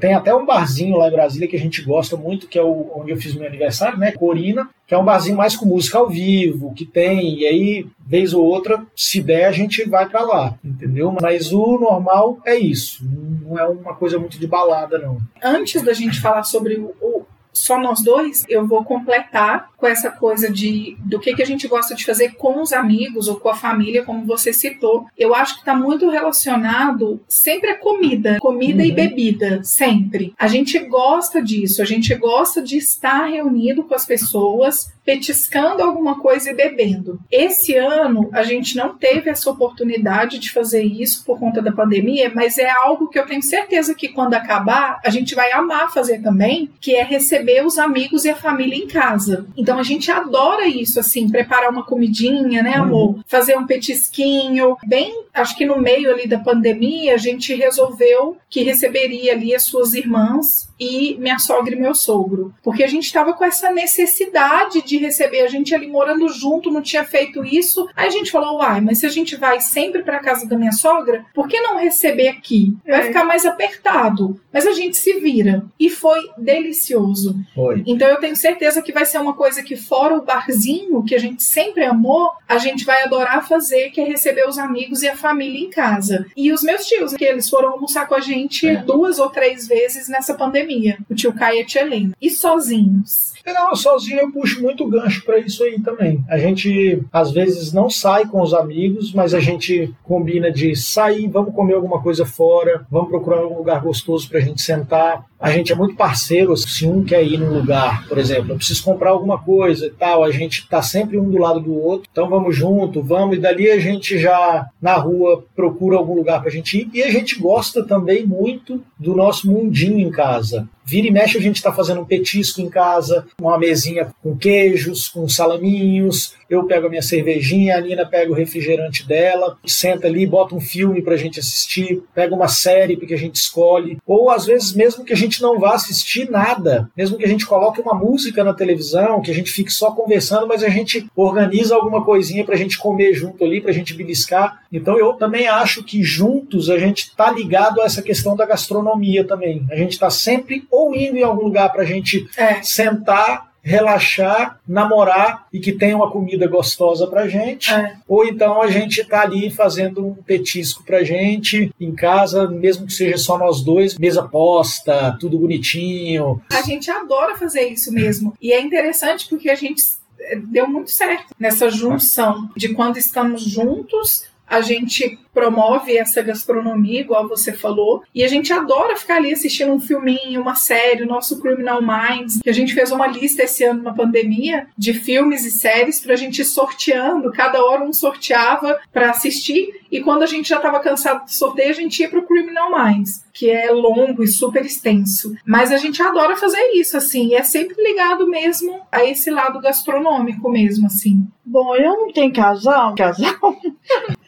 Tem até um barzinho lá em Brasília que a gente gosta muito, que é o, onde eu fiz meu aniversário, né? Corina, que é um barzinho mais com música ao vivo, que tem, e aí, vez ou outra, se der, a gente vai para lá, entendeu? Mas o normal é isso. Não é uma coisa muito de balada, não. Antes da gente falar sobre o- só nós dois, eu vou completar com essa coisa de do que, que a gente gosta de fazer com os amigos ou com a família, como você citou. Eu acho que está muito relacionado sempre a comida, comida e Uhum. bebida, sempre. A gente gosta disso, a gente gosta de estar reunido com as pessoas, petiscando alguma coisa e bebendo. Esse ano a gente não teve essa oportunidade de fazer isso por conta da pandemia, mas é algo que eu tenho certeza que quando acabar a gente vai amar fazer também, que é receber os amigos e a família em casa. Então a gente adora isso, assim, preparar uma comidinha, né, amor? Fazer um petisquinho. Bem, acho que no meio ali da pandemia a gente resolveu que receberia ali as suas irmãs e minha sogra e meu sogro, porque a gente estava com essa necessidade de receber a gente ali morando junto, não tinha feito isso. Aí a gente falou, uai, mas se a gente vai sempre para casa da minha sogra, por que não receber aqui? Vai É. ficar mais apertado, mas a gente se vira e foi delicioso. Foi. Então eu tenho certeza que vai ser uma coisa que fora o barzinho que a gente sempre amou, a gente vai adorar fazer, que é receber os amigos e a família em casa. E os meus tios, que eles foram almoçar com a gente É. duas ou três vezes nessa pandemia. O tio Caio e a tia Helena. E sozinhos. Não, sozinho eu puxo muito gancho para isso aí também. A gente às vezes não sai com os amigos, mas a gente combina de sair, vamos comer alguma coisa fora, vamos procurar um lugar gostoso pra gente sentar. A gente é muito parceiro, se um quer ir num lugar, por exemplo, eu preciso comprar alguma coisa e tal, a gente tá sempre um do lado do outro, então vamos junto, vamos, e dali a gente já na rua procura algum lugar pra gente ir. E a gente gosta também muito do nosso mundinho em casa. Vira e mexe, a gente está fazendo um petisco em casa, uma mesinha com queijos, com salaminhos. Eu pego a minha cervejinha, a Nina pega o refrigerante dela, senta ali, bota um filme para a gente assistir, pega uma série que a gente escolhe. Ou às vezes, mesmo que a gente não vá assistir nada, mesmo que a gente coloque uma música na televisão, que a gente fique só conversando, mas a gente organiza alguma coisinha para a gente comer junto ali, para a gente beliscar. Então eu também acho que juntos a gente está ligado a essa questão da gastronomia também. A gente está sempre ou indo em algum lugar para a gente É. sentar, relaxar, namorar e que tenha uma comida gostosa pra gente. É. Ou então a gente tá ali fazendo um petisco pra gente em casa, mesmo que seja só nós dois, mesa posta, tudo bonitinho. A gente adora fazer isso mesmo. E é interessante porque a gente eh, deu muito certo nessa junção de quando estamos juntos. A gente promove essa gastronomia, igual você falou, e a gente adora ficar ali assistindo um filminho, uma série, o nosso Criminal Minds, que a gente fez uma lista esse ano na pandemia de filmes e séries pra gente ir sorteando, cada hora um sorteava pra assistir, e quando a gente já estava cansado de sorteio, a gente ia pro Criminal Minds, que é longo e super extenso. Mas a gente adora fazer isso, assim, e é sempre ligado mesmo a esse lado gastronômico mesmo, assim. Bom, eu não tenho casal, casal.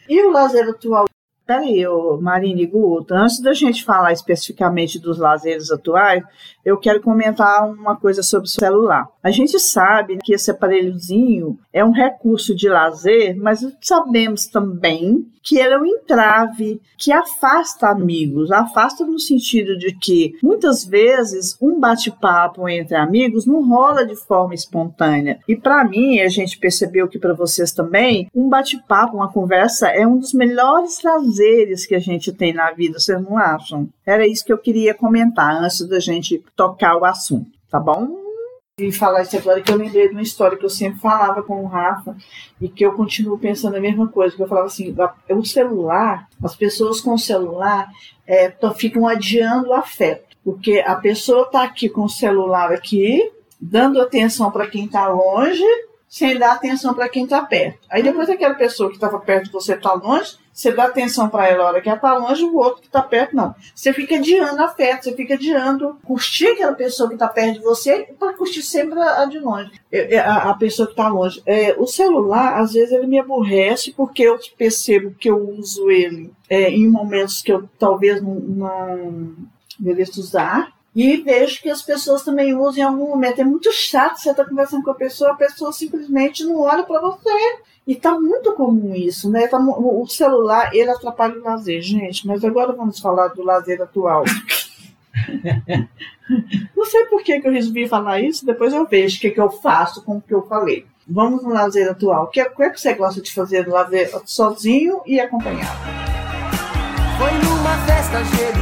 E o lazer atual? Peraí, Marina e Guto, antes da gente falar especificamente dos lazeres atuais, eu quero comentar uma coisa sobre o celular. A gente sabe que esse aparelhozinho é um recurso de lazer, mas sabemos também que ele é um entrave que afasta amigos, afasta no sentido de que muitas vezes um bate-papo entre amigos não rola de forma espontânea. E para mim, a gente percebeu que para vocês também, um bate-papo, uma conversa é um dos melhores prazeres que a gente tem na vida, vocês não acham? Era isso que eu queria comentar antes da gente tocar o assunto, tá bom? E falar isso agora que eu lembrei de uma história que eu sempre falava com o Rafa e que eu continuo pensando a mesma coisa, que eu falava assim, o celular, as pessoas com o celular é, ficam adiando o afeto, porque a pessoa está aqui com o celular aqui, dando atenção para quem está longe, sem dar atenção para quem está perto. Aí depois aquela pessoa que estava perto de você está longe, você dá atenção para ela a hora que ela está longe, o outro que está perto não. Você fica adiando afeto, você fica adiando curtir aquela pessoa que está perto de você para curtir sempre a, a de longe, É, é, a, a pessoa que está longe. É, o celular, às vezes, ele me aborrece porque eu percebo que eu uso ele é, em momentos que eu talvez não, não mereço usar. E vejo que as pessoas também usam em algum momento. É muito chato você estar conversando com a pessoa, a pessoa simplesmente não olha para você. E tá muito comum isso, né? Tá o celular, ele atrapalha o lazer, gente. Mas agora vamos falar do lazer atual. Não sei por que, que eu resolvi falar isso, depois eu vejo o que, que eu faço com o que eu falei. Vamos no lazer atual. O que, o que é que você gosta de fazer no lazer sozinho e acompanhado? Foi numa festa gelo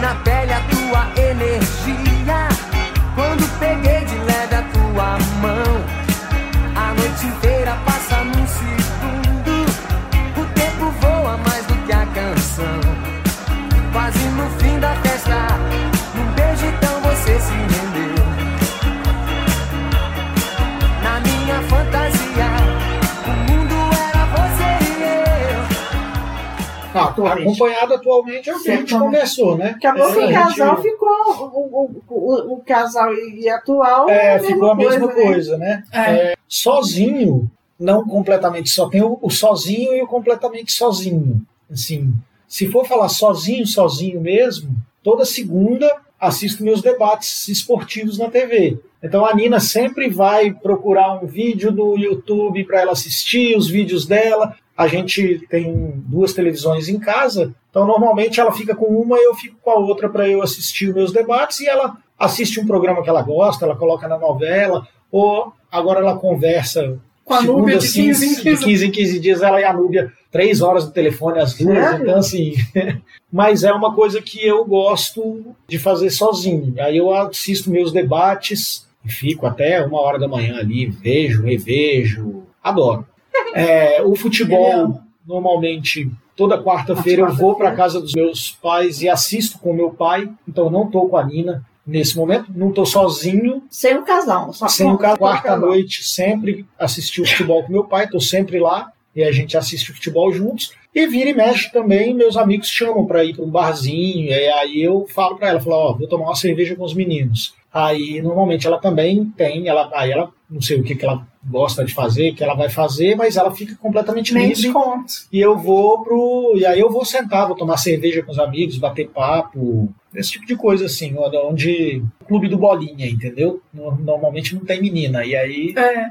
Not. Atualmente. acompanhado atualmente é o que a gente conversou, né? Acabou que É, o casal gente- ficou. O, o, o, o casal e atual. É, a ficou a mesma né? coisa, né? É. É, sozinho, não completamente só. Tem o, o sozinho e o completamente sozinho. Assim, se for falar sozinho, sozinho mesmo, toda segunda assisto meus debates esportivos na TV. Então a Nina sempre vai procurar um vídeo no YouTube para ela assistir os vídeos dela. A gente tem duas televisões em casa, então normalmente ela fica com uma e eu fico com a outra para eu assistir os meus debates e ela assiste um programa que ela gosta, ela coloca na novela, ou agora ela conversa Com a Núbia de assim, 15 em 15. de 15 em 15 dias, ela e a Núbia, três horas no telefone, as duas, então assim. Mas é uma coisa que eu gosto de fazer sozinho. Aí eu assisto meus debates e fico até uma hora da manhã ali, vejo, revejo, adoro. É, o futebol, normalmente, toda quarta-feira eu vou para casa dos meus pais e assisto com meu pai, então eu não estou com a Nina nesse momento, não estou sozinho, Sem o casal. Só sem o casal. quarta-noite, sempre assisti o futebol com meu pai, estou sempre lá e a gente assiste o futebol juntos. E vira e mexe também, meus amigos chamam para ir para um barzinho, e aí eu falo para ela, falo, ó, vou tomar uma cerveja com os meninos. Aí normalmente ela também tem, ela, aí ela não sei o que, que ela gosta de fazer, que ela vai fazer, mas ela fica completamente Nem livre e eu vou pro. E aí eu vou sentar, vou tomar cerveja com os amigos, bater papo, esse tipo de coisa assim, onde. Clube do Bolinha, entendeu? No- Normalmente não tem menina. E aí. É. É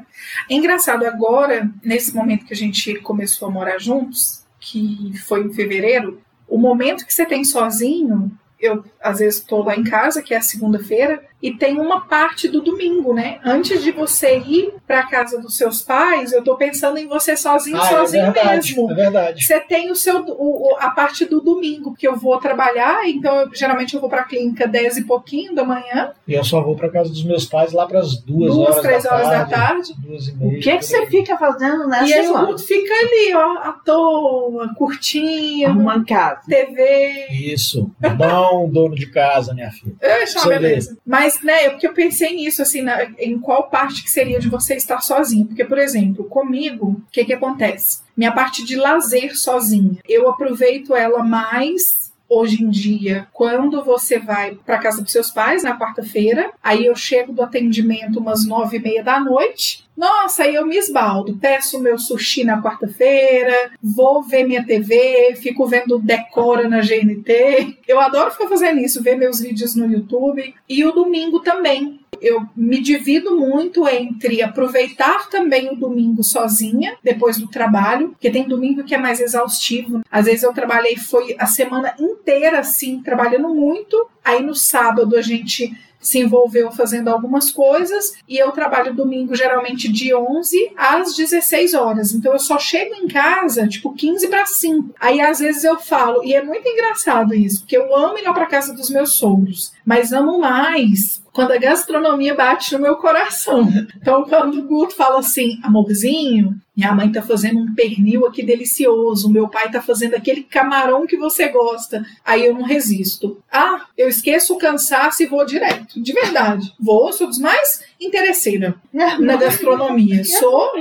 engraçado, agora, nesse momento que a gente começou a morar juntos, que foi em fevereiro, o momento que você tem sozinho, eu às vezes estou lá em casa, que é a segunda-feira, e tem uma parte do domingo, né? Antes de você ir para casa dos seus pais, eu tô pensando em você sozinho, Ah, é sozinho verdade. mesmo. É verdade. Você tem o seu o- o- a parte do domingo, porque eu vou trabalhar, então eu- geralmente eu vou para a clínica 10 e pouquinho da manhã, E eu só vou pra casa dos meus pais lá pras duas, duas, horas, três da, horas tarde, da tarde. Duas e O meia. que, que por você aí. fica fazendo nessas E aí o fica ali, ó, à toa, curtindo, Arrumando casa. TV. Isso. Bom dono de casa, minha filha. Uma Você vê. beleza. Mas, né, é porque eu pensei nisso, assim, na- em qual parte que seria de você estar sozinho. Porque, por exemplo, comigo, o que que acontece? Minha parte de lazer sozinha. Eu aproveito ela mais hoje em dia, quando você vai para casa dos seus pais na quarta-feira, aí eu chego do atendimento umas nove e meia da noite. Nossa, aí eu me esbaldo, peço meu sushi na quarta-feira, vou ver minha TV, fico vendo Decora na GNT. Eu adoro ficar fazendo isso, ver meus vídeos no YouTube. E o domingo também. Eu me divido muito entre aproveitar também o domingo sozinha, depois do trabalho, porque tem domingo que é mais exaustivo. Às vezes eu trabalhei, foi a semana inteira assim, trabalhando muito. Aí no sábado a gente se envolveu fazendo algumas coisas e eu trabalho domingo geralmente de 11 às 16 horas. Então eu só chego em casa tipo 15 para 5. Aí às vezes eu falo, e é muito engraçado isso, porque eu amo ir lá para casa dos meus sogros, mas amo mais quando a gastronomia bate no meu coração. Então quando o Guto fala assim, amorzinho, minha mãe tá fazendo um pernil aqui delicioso, meu pai tá fazendo aquele camarão que você gosta. Aí eu não resisto. Ah, eu esqueço o cansaço e vou direto. De verdade. Vou, sou dos mais interesseira na gastronomia. Sou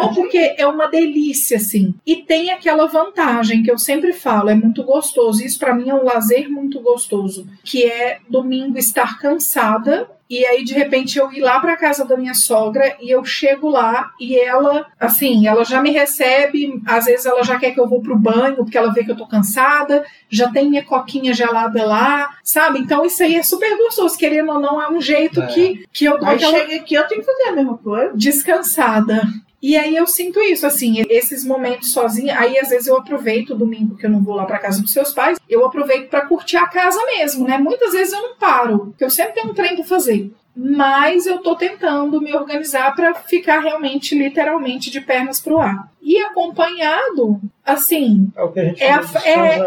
certo. porque é uma delícia, assim. E tem aquela vantagem que eu sempre falo, é muito gostoso. Isso pra mim é um lazer muito gostoso, que é domingo estar cansada E aí, de repente, eu ir lá pra casa da minha sogra e eu chego lá e ela, assim, ela já me recebe, às vezes ela já quer que eu vou pro banho, porque ela vê que eu tô cansada, já tem minha coquinha gelada lá, sabe? Então isso aí é super gostoso, querendo ou não, é um jeito É. que, que eu dou Aí aquela chega aqui, eu tenho que fazer a mesma coisa. descansada. E aí eu sinto isso, assim, esses momentos sozinha. Aí às vezes eu aproveito o domingo que eu não vou lá pra casa dos seus pais, eu aproveito pra curtir a casa mesmo, né? Muitas vezes eu não paro, porque eu sempre tenho um trem pra fazer. Mas eu tô tentando me organizar pra ficar realmente, literalmente, de pernas pro ar. E acompanhado, assim, É o que a gente É a- é-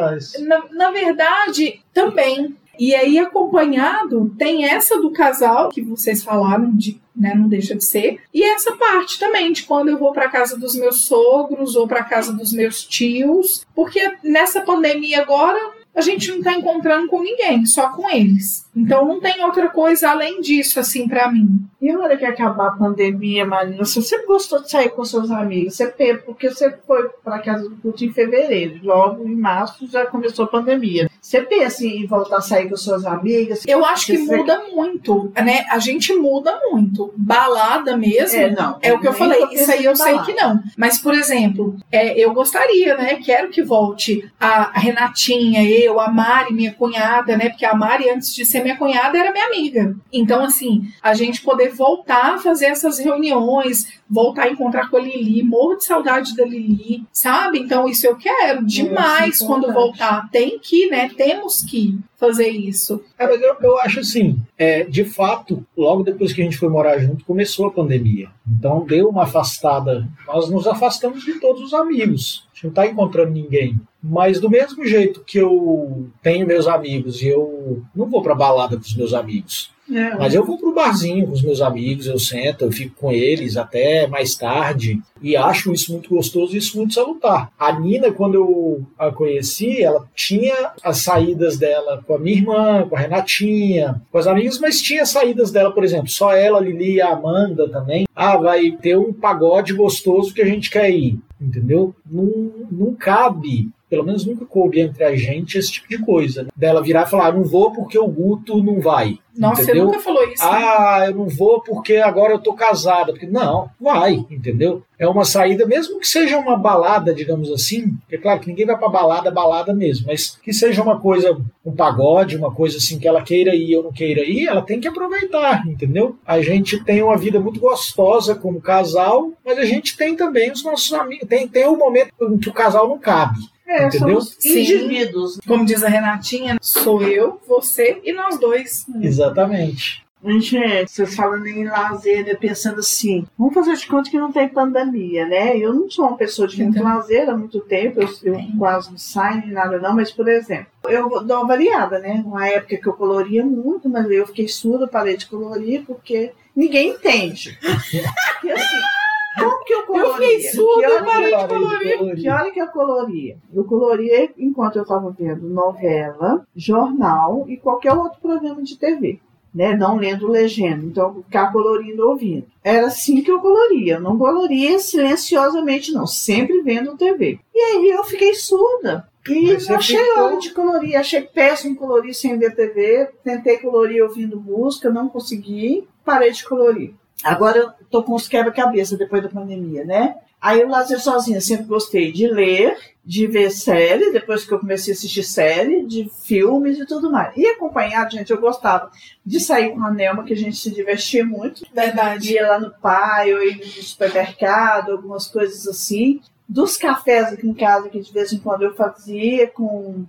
na, na verdade, também. E aí, acompanhado, tem essa do casal que vocês falaram, de, né, não deixa de ser, e essa parte também de quando eu vou para casa dos meus sogros ou para casa dos meus tios, porque nessa pandemia agora a gente não tá encontrando com ninguém, só com eles. Então não tem outra coisa além disso assim para mim. E a hora que acabar a pandemia, Marina, você gostou de sair com seus amigos? Você, porque você foi para casa do culto em fevereiro, logo em março já começou a pandemia. Você pensa em voltar a sair com suas amigas? Eu acho que Você- muda muito, né? A gente muda muito. Balada mesmo. É, não. É o que eu falei, isso aí eu sei que não. Mas, por exemplo, é, eu gostaria, né? Quero que volte a Renatinha, eu, a Mari, minha cunhada, né? Porque a Mari, antes de ser minha cunhada, era minha amiga. Então, assim, a gente poder voltar a fazer essas reuniões, voltar a encontrar com a Lili, morro de saudade da Lili, sabe? Então, isso eu quero demais é quando importante. voltar. Tem que, né? Temos que fazer isso. É, mas eu, eu acho assim, é, de fato, logo depois que a gente foi morar junto, começou a pandemia. Então deu uma afastada. Nós nos afastamos de todos os amigos. A gente não está encontrando ninguém. Mas do mesmo jeito que eu tenho meus amigos e eu não vou pra balada com os meus amigos. É, Mas eu vou pro barzinho com os meus amigos, eu sento, eu fico com eles até mais tarde e acho isso muito gostoso e isso muito salutar. A Nina, quando eu a conheci, ela tinha as saídas dela com a minha irmã, com a Renatinha, com as amigas, mas tinha saídas dela, por exemplo, só ela, a Lili e a Amanda também. Ah, vai ter um pagode gostoso que a gente quer ir, entendeu? Não, não cabe pelo menos nunca coube entre a gente esse tipo de coisa. né? Dela virar e falar, ah, não vou porque o Guto não vai. Nossa, entendeu? você nunca falou isso. né? Ah, eu não vou porque agora eu tô casada. Porque não, vai, entendeu? É uma saída, mesmo que seja uma balada, digamos assim. É claro que ninguém vai pra balada, balada mesmo, mas que seja uma coisa, um pagode, uma coisa assim que ela queira ir ou não queira ir, ela tem que aproveitar, entendeu? A gente tem uma vida muito gostosa como casal, mas a gente tem também os nossos amigos. Tem, tem um momento em que o casal não cabe. É, Entendeu? somos Sim. indivíduos. Como diz a Renatinha, sou eu, você e nós dois. Exatamente. Gente, vocês falando em lazer, né, pensando assim, vamos fazer de conta que não tem pandemia, né? Eu não sou uma pessoa de muito Então. lazer há muito tempo, eu, eu quase não saio nem nada não, mas por exemplo, eu dou uma variada, né? Uma época que eu coloria muito, mas eu fiquei surda, parei de colorir porque ninguém entende. E assim, como que eu coloria? fiquei surda, Que hora parei de eu- colorir. que hora que eu coloria? Eu coloria enquanto eu estava vendo novela, jornal e qualquer outro programa de TV. Né, não lendo legenda, então ficar colorindo ouvindo. Era assim que eu coloria, eu não coloria silenciosamente, não, sempre vendo TV. E aí eu fiquei surda. E Mas não achei ficou- hora de colorir, achei péssimo colorir sem ver TV. Tentei colorir ouvindo música, não consegui, parei de colorir. Agora eu tô com os quebra-cabeça depois da pandemia, né? Aí o lazer sozinha, sempre gostei de ler, de ver série, depois que eu comecei a assistir série, de filmes e tudo mais. E acompanhado, gente, eu gostava de sair com a Nelma, que a gente se divertia muito. Verdade. Ia lá no pai, ou ia no supermercado, algumas coisas assim. Dos cafés aqui em casa, que de vez em quando eu fazia com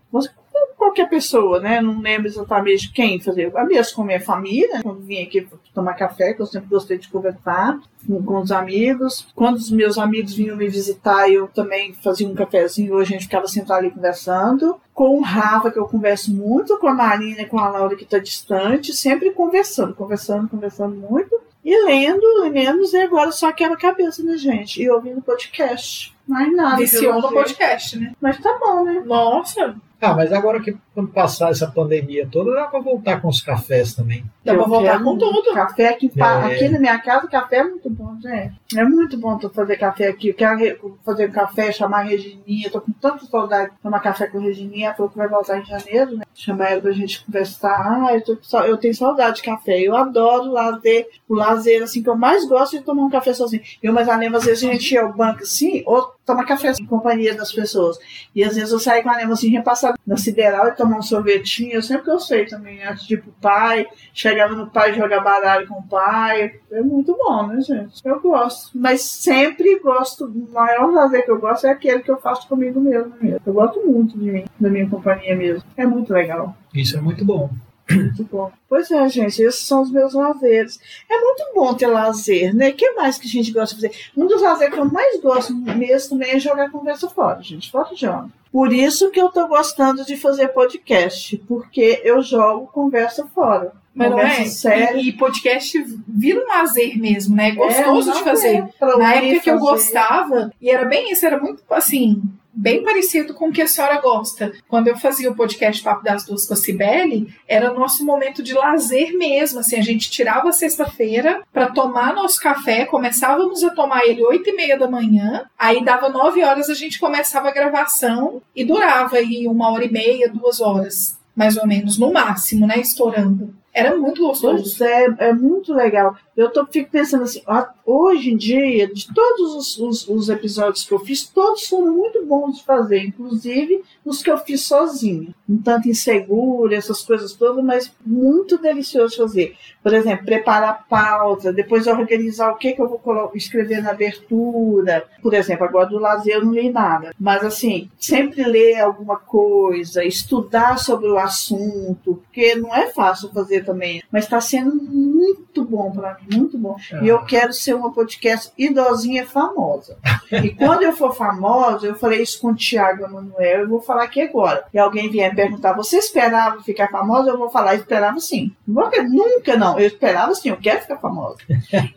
qualquer pessoa, né? Não lembro exatamente quem. Eu mesmo com a minha família, quando vinha aqui tomar café, que eu sempre gostei de conversar com, com os amigos. Quando os meus amigos vinham me visitar, eu também fazia um cafezinho, hoje a gente ficava sentado ali conversando. Com o Rafa, que eu converso muito, com a Marina e com a Laura, que está distante, sempre conversando, conversando, conversando muito. E lendo, lendo, e agora só quebra cabeça, né, gente? E ouvindo podcast. Mais nada. Viciou no podcast, né? Mas tá bom, né? Nossa, Ah, mas agora que quando passar essa pandemia toda, dá pra voltar com os cafés também. dá Eu pra voltar com tudo. Café aqui, É. aqui na minha casa, café é muito bom, gente. É muito bom tu fazer café aqui. Eu quero fazer um café, chamar a Regininha. Tô com tanta saudade de tomar café com a Regininha. Ela falou que vai voltar em janeiro, né? Chamar ela pra gente conversar. Ah, eu, tô eu tenho saudade de café. Eu adoro lazer. O lazer, assim, que eu mais gosto de tomar um café sozinho. Eu, mas a Nema, às vezes a gente ia ao banco assim, ou tomar café em companhia das pessoas. E às vezes eu saio com a Nema assim, repassar na sideral e tomar um sorvetinho. Eu sempre gostei também, ir pro pai. Chegava no pai jogar baralho com o pai. É muito bom, né, gente? Eu gosto. Mas sempre gosto. O maior lazer que eu gosto é aquele que eu faço comigo mesmo. mesmo. Eu gosto muito de mim, da minha companhia mesmo. É muito legal. Isso é muito bom. Muito bom. Pois é, gente, esses são os meus lazeres. É muito bom ter lazer, né? O que mais que a gente gosta de fazer? Um dos lazeres que eu mais gosto mesmo também é jogar conversa fora, gente. Fora de onda. Por isso que eu tô gostando de fazer podcast, porque eu jogo conversa fora. Mas não é? séria. E, e podcast vira um lazer mesmo, né? É gostoso É, de não fazer. é Na época que eu fazer. gostava, e era bem isso, era muito assim, bem parecido com o que a senhora gosta. Quando eu fazia o podcast Papo das Duas com a Cibele, era nosso momento de lazer mesmo. Assim, a gente tirava sexta-feira para tomar nosso café, começávamos a tomar ele oito e meia da manhã, aí dava nove horas a gente começava a gravação e durava aí uma hora e meia, duas horas, mais ou menos, no máximo, né? Estourando. Era muito gostoso. Pois é, é muito legal. Eu tô, fico pensando assim, ó, hoje em dia, de todos os, os- os episódios que eu fiz, todos foram muito bons de fazer, inclusive os que eu fiz sozinha. Um tanto insegura, essas coisas todas, mas muito delicioso de fazer. Por exemplo, preparar a pauta, depois organizar o que, que eu vou escrever na abertura. Por exemplo, agora do lazer eu não li nada. Mas assim, sempre ler alguma coisa, estudar sobre o assunto, porque não é fácil fazer também. Mas está sendo muito bom para mim, muito bom. E eu quero ser uma podcast idosinha famosa. E quando eu for famosa, eu falei isso com o Tiago Emanuel, eu vou falar aqui agora. E alguém vier me perguntar, você esperava ficar famosa? Eu vou falar, esperava sim. Vou- Nunca não, eu esperava sim, eu quero ficar famosa.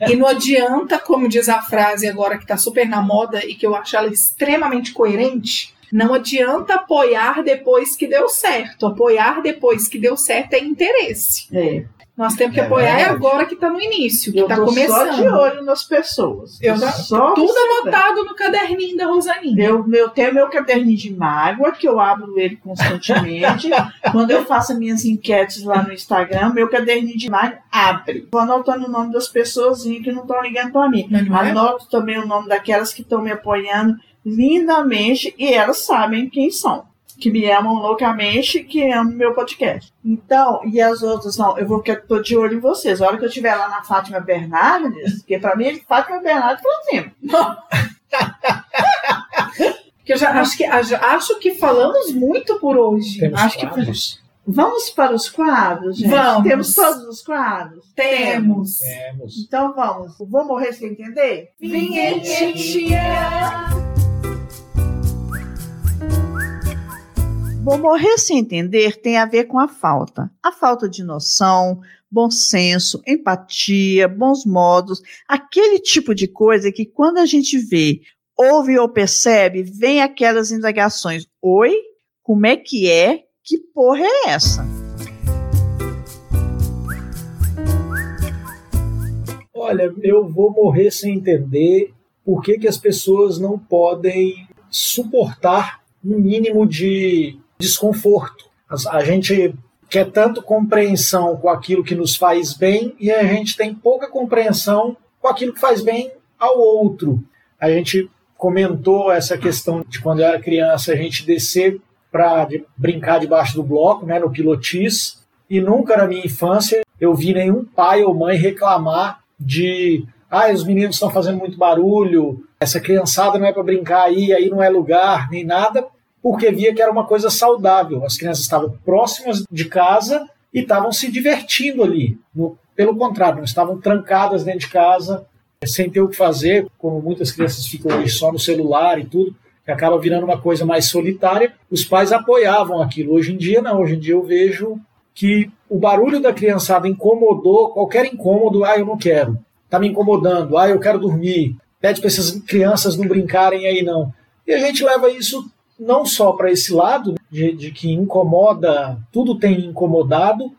E não adianta, como diz a frase agora que tá super na moda e que eu acho ela extremamente coerente, não adianta apoiar depois que deu certo. Apoiar depois que deu certo é interesse. É. Nós temos que É apoiar é verdade. agora que tá no início, que Eu tá tô começando. só de olho nas pessoas. Eu Tô só Tudo observando. anotado no caderninho da Rosaninha. Eu, eu tenho meu caderninho de mágoa, que eu abro ele constantemente. Quando eu faço as minhas enquetes lá no Instagram, meu caderninho de mágoa abre. Vou anotando o nome das pessoas que não estão ligando para mim. Não é? Anoto também o nome daquelas que estão me apoiando lindamente e elas sabem quem são. Que me amam loucamente, que amam meu podcast. Então, e as outras, não, eu vou que tô de olho em vocês. A hora que eu estiver lá na Fátima Bernardes, que pra mim é Fátima Bernardes pra cima. Porque eu já acho que, acho que falamos muito por hoje. Temos Acho que- quadros? Vamos para os quadros, gente? Vamos. Temos todos os quadros? Temos. Temos. Então vamos. Vou morrer sem entender? Vinhetinha. Vou morrer sem entender tem a ver com a falta. A falta de noção, bom senso, empatia, bons modos, aquele tipo de coisa que quando a gente vê, ouve ou percebe, vem aquelas indagações. Oi? Como é que é? Que porra é essa? Olha, eu vou morrer sem entender por que, que as pessoas não podem suportar um mínimo de desconforto. A gente quer tanto compreensão com aquilo que nos faz bem e a gente tem pouca compreensão com aquilo que faz bem ao outro. A gente comentou essa questão de quando eu era criança a gente descer para brincar debaixo do bloco, né, no pilotis, e nunca na minha infância eu vi nenhum pai ou mãe reclamar de ah, os meninos estão fazendo muito barulho, essa criançada não é para brincar aí, aí não é lugar, nem nada, porque via que era uma coisa saudável. As crianças estavam próximas de casa e estavam se divertindo ali. No- pelo contrário, não estavam trancadas dentro de casa, sem ter o que fazer, como muitas crianças ficam hoje só no celular e tudo, que acaba virando uma coisa mais solitária. Os pais apoiavam aquilo. Hoje em dia, não. Hoje em dia eu vejo que o barulho da criançada incomodou, qualquer incômodo, ah, eu não quero, tá me incomodando, ah, eu quero dormir. pede para essas crianças não brincarem aí não. E a gente leva isso não só para esse lado de, de que incomoda, tudo tem incomodado,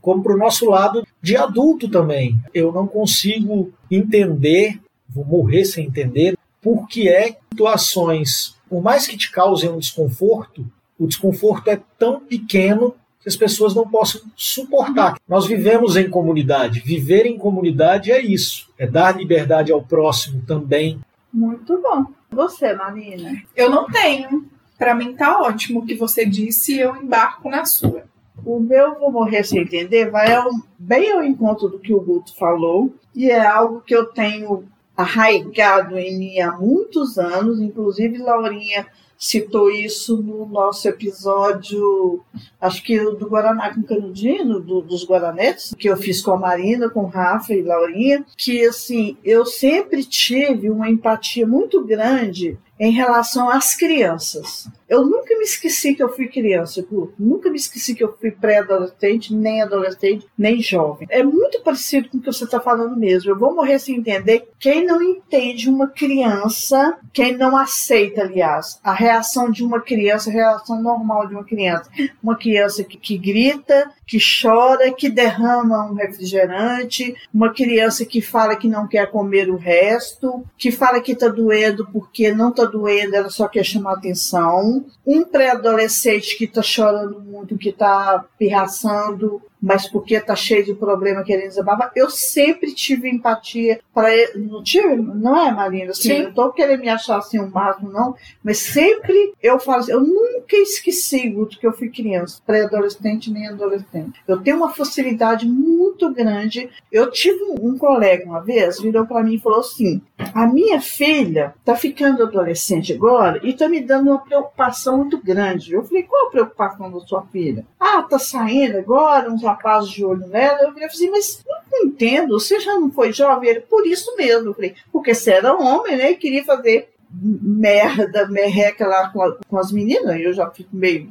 como para o nosso lado de adulto também. Eu não consigo entender, vou morrer sem entender, por que é situações, por mais que te causem um desconforto, o desconforto é tão pequeno que as pessoas não possam suportar. Nós vivemos em comunidade. Viver em comunidade é isso. É dar liberdade ao próximo também. Muito bom. Você, Marina? Eu não tenho. Para mim tá ótimo o que você disse e eu embarco na sua. O meu Vou Morrer Sem Entender vai ao, bem ao encontro do que o Guto falou, e é algo que eu tenho arraigado em mim há muitos anos, inclusive Laurinha citou isso no nosso episódio, acho que do Guaraná com Canudino, do, dos Guaranetes, que eu fiz com a Marina, com Rafa e Laurinha, que assim, eu sempre tive uma empatia muito grande em relação às crianças. Eu nunca me esqueci que eu fui criança. Nunca me esqueci que eu fui pré-adolescente, nem adolescente, nem jovem. É muito parecido com o que você está falando mesmo. Eu vou morrer sem entender quem não entende uma criança, quem não aceita, aliás, a reação de uma criança, a reação normal de uma criança. Uma criança que, que grita, que chora, que derrama um refrigerante, uma criança que fala que não quer comer o resto, que fala que está doendo porque não está doendo, ela só quer chamar atenção. Um pré-adolescente que está chorando muito, que está pirraçando, mas porque está cheio de problema querendo desabafar. Eu sempre tive empatia para ele. Não tive, não é, Marina? Assim, Sim. Não estou querendo me achar assim um máximo, não, mas sempre eu falo assim, eu nunca esqueci, Guto, que eu fui criança, pré-adolescente nem adolescente. Eu tenho uma facilidade muito grande. Eu tive um, colega uma vez, virou para mim e falou assim: a minha filha está ficando adolescente agora e está me dando uma preocupação muito grande. Eu falei, qual a preocupação da sua filha? Ah, tá saindo agora, uns rapazes de olho nela. Eu falei assim, mas não entendo, você já não foi jovem? Ele, por isso mesmo. Eu falei, porque você era homem, né? E queria fazer merda, merreca lá com, a- com as meninas, eu já fico meio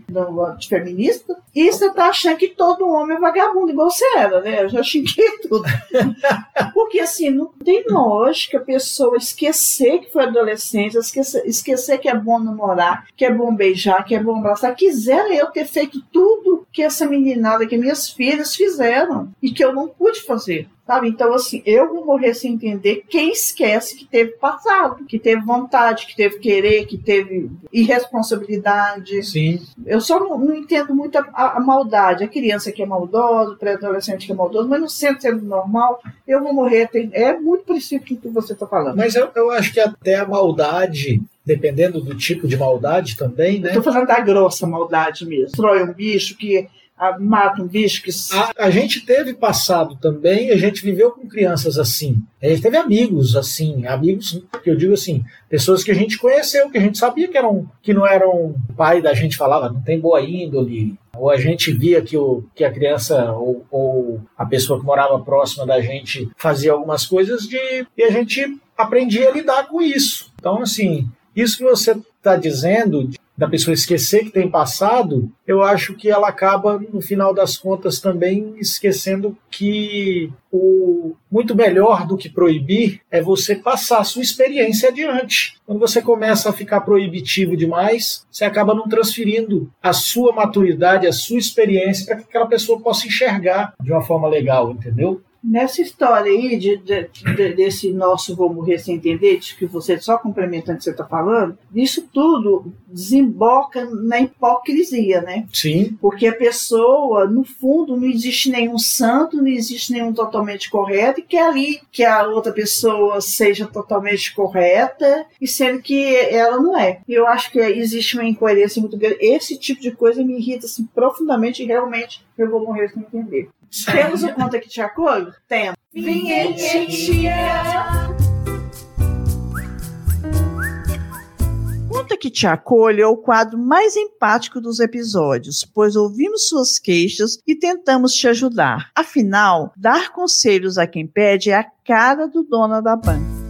de feminista, e você tá achando que todo homem é vagabundo, igual você era, né? Eu já xinguei tudo. Porque assim, não tem lógica a pessoa esquecer que foi adolescente, esquecer, esquecer que é bom namorar, que é bom beijar, que é bom abraçar. Quisera eu ter feito tudo que essa meninada, que minhas filhas fizeram, e que eu não pude fazer. Sabe? Então, assim, eu vou morrer sem entender quem esquece que teve passado, que teve vontade, que teve querer, que teve irresponsabilidade. Sim. Eu só não, não entendo muito a, a- a maldade. A criança que é maldosa, o pré-adolescente que é maldoso, mas no centro sendo normal, eu vou morrer. Tem- é muito parecido com o que você está falando. Mas eu, eu acho que até a maldade, dependendo do tipo de maldade também, né? Estou falando da grossa maldade mesmo. Destrói um bicho que ah, mata bicho que. A, a gente teve passado também, a gente viveu com crianças assim. A gente teve amigos assim, amigos que eu digo assim, pessoas que a gente conheceu, que a gente sabia que eram que não eram pai da gente falava, não tem boa índole, ou a gente via que, o, que a criança ou, ou a pessoa que morava próxima da gente fazia algumas coisas de e a gente aprendia a lidar com isso. Então assim, isso que você está dizendo da pessoa esquecer que tem passado, eu acho que ela acaba, no final das contas, também esquecendo que o muito melhor do que proibir é você passar a sua experiência adiante. Quando você começa a ficar proibitivo demais, você acaba não transferindo a sua maturidade, a sua experiência para que aquela pessoa possa enxergar de uma forma legal, entendeu? Nessa história aí de, de- de- desse nosso vou morrer sem entender, de que você só complementando o que você está falando, isso tudo desemboca na hipocrisia, né? Sim, Porque a pessoa, no fundo, não existe nenhum santo, não existe nenhum totalmente correto, e quer ali que a outra pessoa seja totalmente correta, e sendo que ela não é. E eu acho que existe uma incoerência muito grande. Esse tipo de coisa me irrita assim, profundamente e realmente eu vou morrer sem entender. Temos o conta que te acolho? Temos. Conta que te acolho é o quadro mais empático dos episódios, pois ouvimos suas queixas e tentamos te ajudar. Afinal, dar conselhos a quem pede é a cara do dono da banca.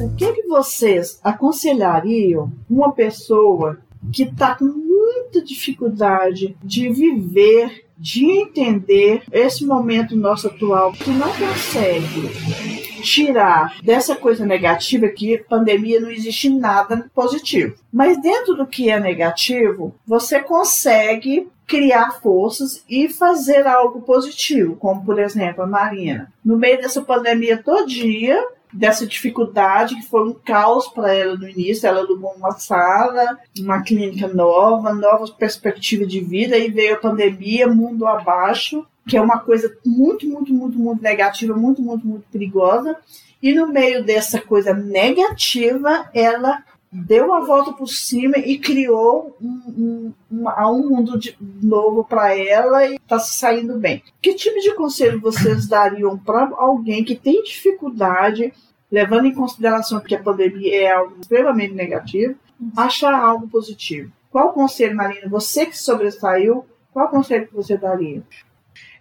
O que, que vocês aconselhariam uma pessoa que está com muita dificuldade de viver, de entender esse momento nosso atual, que não consegue tirar dessa coisa negativa que pandemia não existe nada positivo. Mas dentro do que é negativo, você consegue criar forças e fazer algo positivo, como por exemplo a Marina. No meio dessa pandemia todinha, dessa dificuldade que foi um caos para ela no início, ela alugou uma sala, uma clínica nova, nova perspectiva de vida, e veio a pandemia, mundo abaixo, que é uma coisa muito, muito, muito, muito negativa, muito, muito, muito perigosa. E no meio dessa coisa negativa, ela deu a volta por cima e criou um, um, um mundo de, novo para ela e está se saindo bem. Que tipo de conselho vocês dariam para alguém que tem dificuldade, levando em consideração que a pandemia é algo extremamente negativo, achar algo positivo? Qual conselho, Marina? Você que sobressaiu, qual conselho que você daria?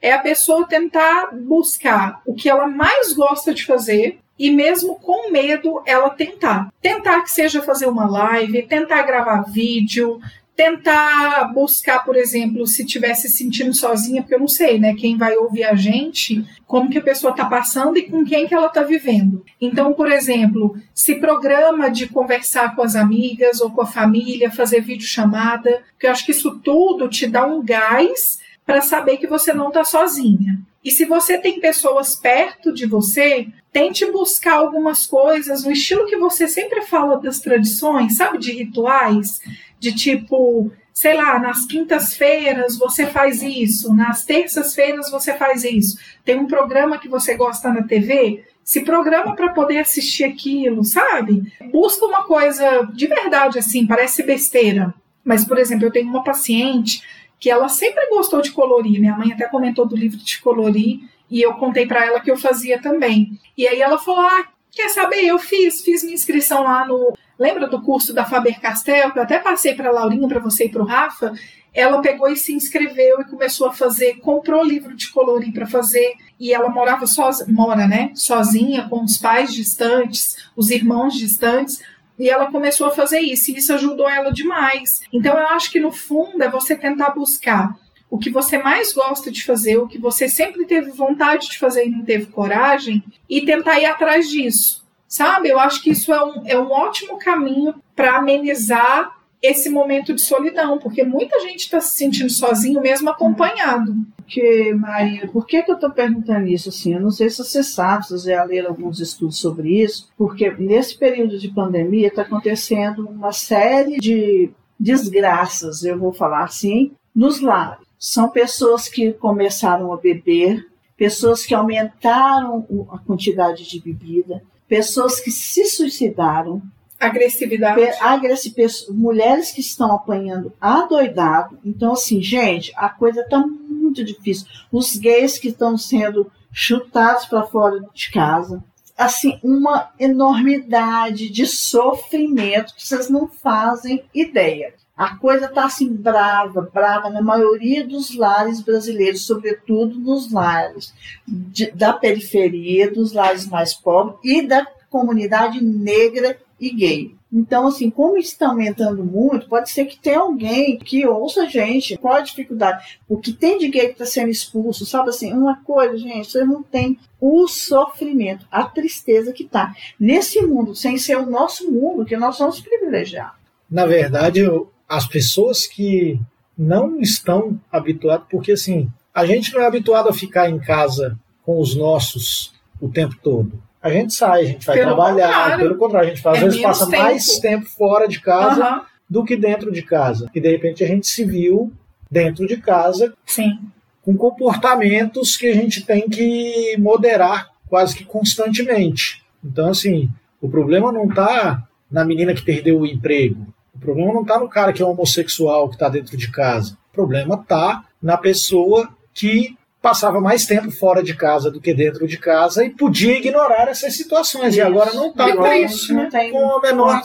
É a pessoa tentar buscar o que ela mais gosta de fazer e mesmo com medo ela tentar. Tentar que seja fazer uma live, tentar gravar vídeo, tentar buscar, por exemplo, se tivesse se sentindo sozinha, porque eu não sei, né, quem vai ouvir a gente, como que a pessoa está passando e com quem que ela está vivendo. Então, por exemplo, se programa de conversar com as amigas ou com a família, fazer videochamada, porque eu acho que isso tudo te dá um gás para saber que você não está sozinha. E se você tem pessoas perto de você, tente buscar algumas coisas no estilo que você sempre fala das tradições, sabe, de rituais, de tipo, sei lá, nas quintas-feiras você faz isso, nas terças-feiras você faz isso. Tem um programa que você gosta na TV, se programa para poder assistir aquilo, sabe? Busca uma coisa de verdade assim, parece besteira. Mas, por exemplo, eu tenho uma paciente que ela sempre gostou de colorir. Minha mãe até comentou do livro de colorir e eu contei para ela que eu fazia também. E aí ela falou: "Ah, quer saber? Eu fiz, fiz minha inscrição lá no Lembra do curso da Faber Castell que eu até passei para a Laurinha, para você e para o Rafa? Ela pegou e se inscreveu e começou a fazer, comprou livro de colorir para fazer e ela morava sozinha, mora, né, sozinha com os pais distantes, os irmãos distantes e ela começou a fazer isso, e isso ajudou ela demais. Então eu acho que no fundo é você tentar buscar o que você mais gosta de fazer, o que você sempre teve vontade de fazer e não teve coragem, e tentar ir atrás disso. Sabe? Eu acho que isso é um, é um ótimo caminho para amenizar esse momento de solidão, porque muita gente está se sentindo sozinho, mesmo acompanhado. Porque, Maria, por que, que eu estou perguntando isso assim? Eu não sei se você sabe, se você já leram alguns estudos sobre isso, porque nesse período de pandemia está acontecendo uma série de desgraças, eu vou falar assim, nos lares. São pessoas que começaram a beber, pessoas que aumentaram a quantidade de bebida, pessoas que se suicidaram, Agressividade. Pe- agressi- mulheres que estão apanhando adoidado. Então, assim, gente, a coisa tá muito difícil. Os gays que estão sendo chutados para fora de casa. Assim, uma enormidade de sofrimento que vocês não fazem ideia. A coisa tá assim brava, brava na maioria dos lares brasileiros, sobretudo nos lares de- da periferia, dos lares mais pobres e da comunidade negra e gay. Então, assim, como isso está aumentando muito, pode ser que tenha alguém que ouça a gente, qual a dificuldade? O que tem de gay que está sendo expulso, sabe assim, uma coisa, gente, você não tem o sofrimento, a tristeza que tá nesse mundo, sem ser o nosso mundo, que nós somos privilegiados. Na verdade, as pessoas que não estão habituadas, porque assim, a gente não é habituado a ficar em casa com os nossos o tempo todo. A gente sai, a gente vai Pelo trabalhar, contrário. pelo contrário, a gente às É vezes menos passa tempo. mais tempo fora de casa Aham, do que dentro de casa. E de repente a gente se viu dentro de casa Sim. com comportamentos que a gente tem que moderar quase que constantemente. Então, assim, o problema não está na menina que perdeu o emprego. O problema não está no cara que é homossexual que está dentro de casa. O problema está na pessoa que passava mais tempo fora de casa do que dentro de casa e podia ignorar essas situações. E agora não está Que com, triste, não né? tem com a menor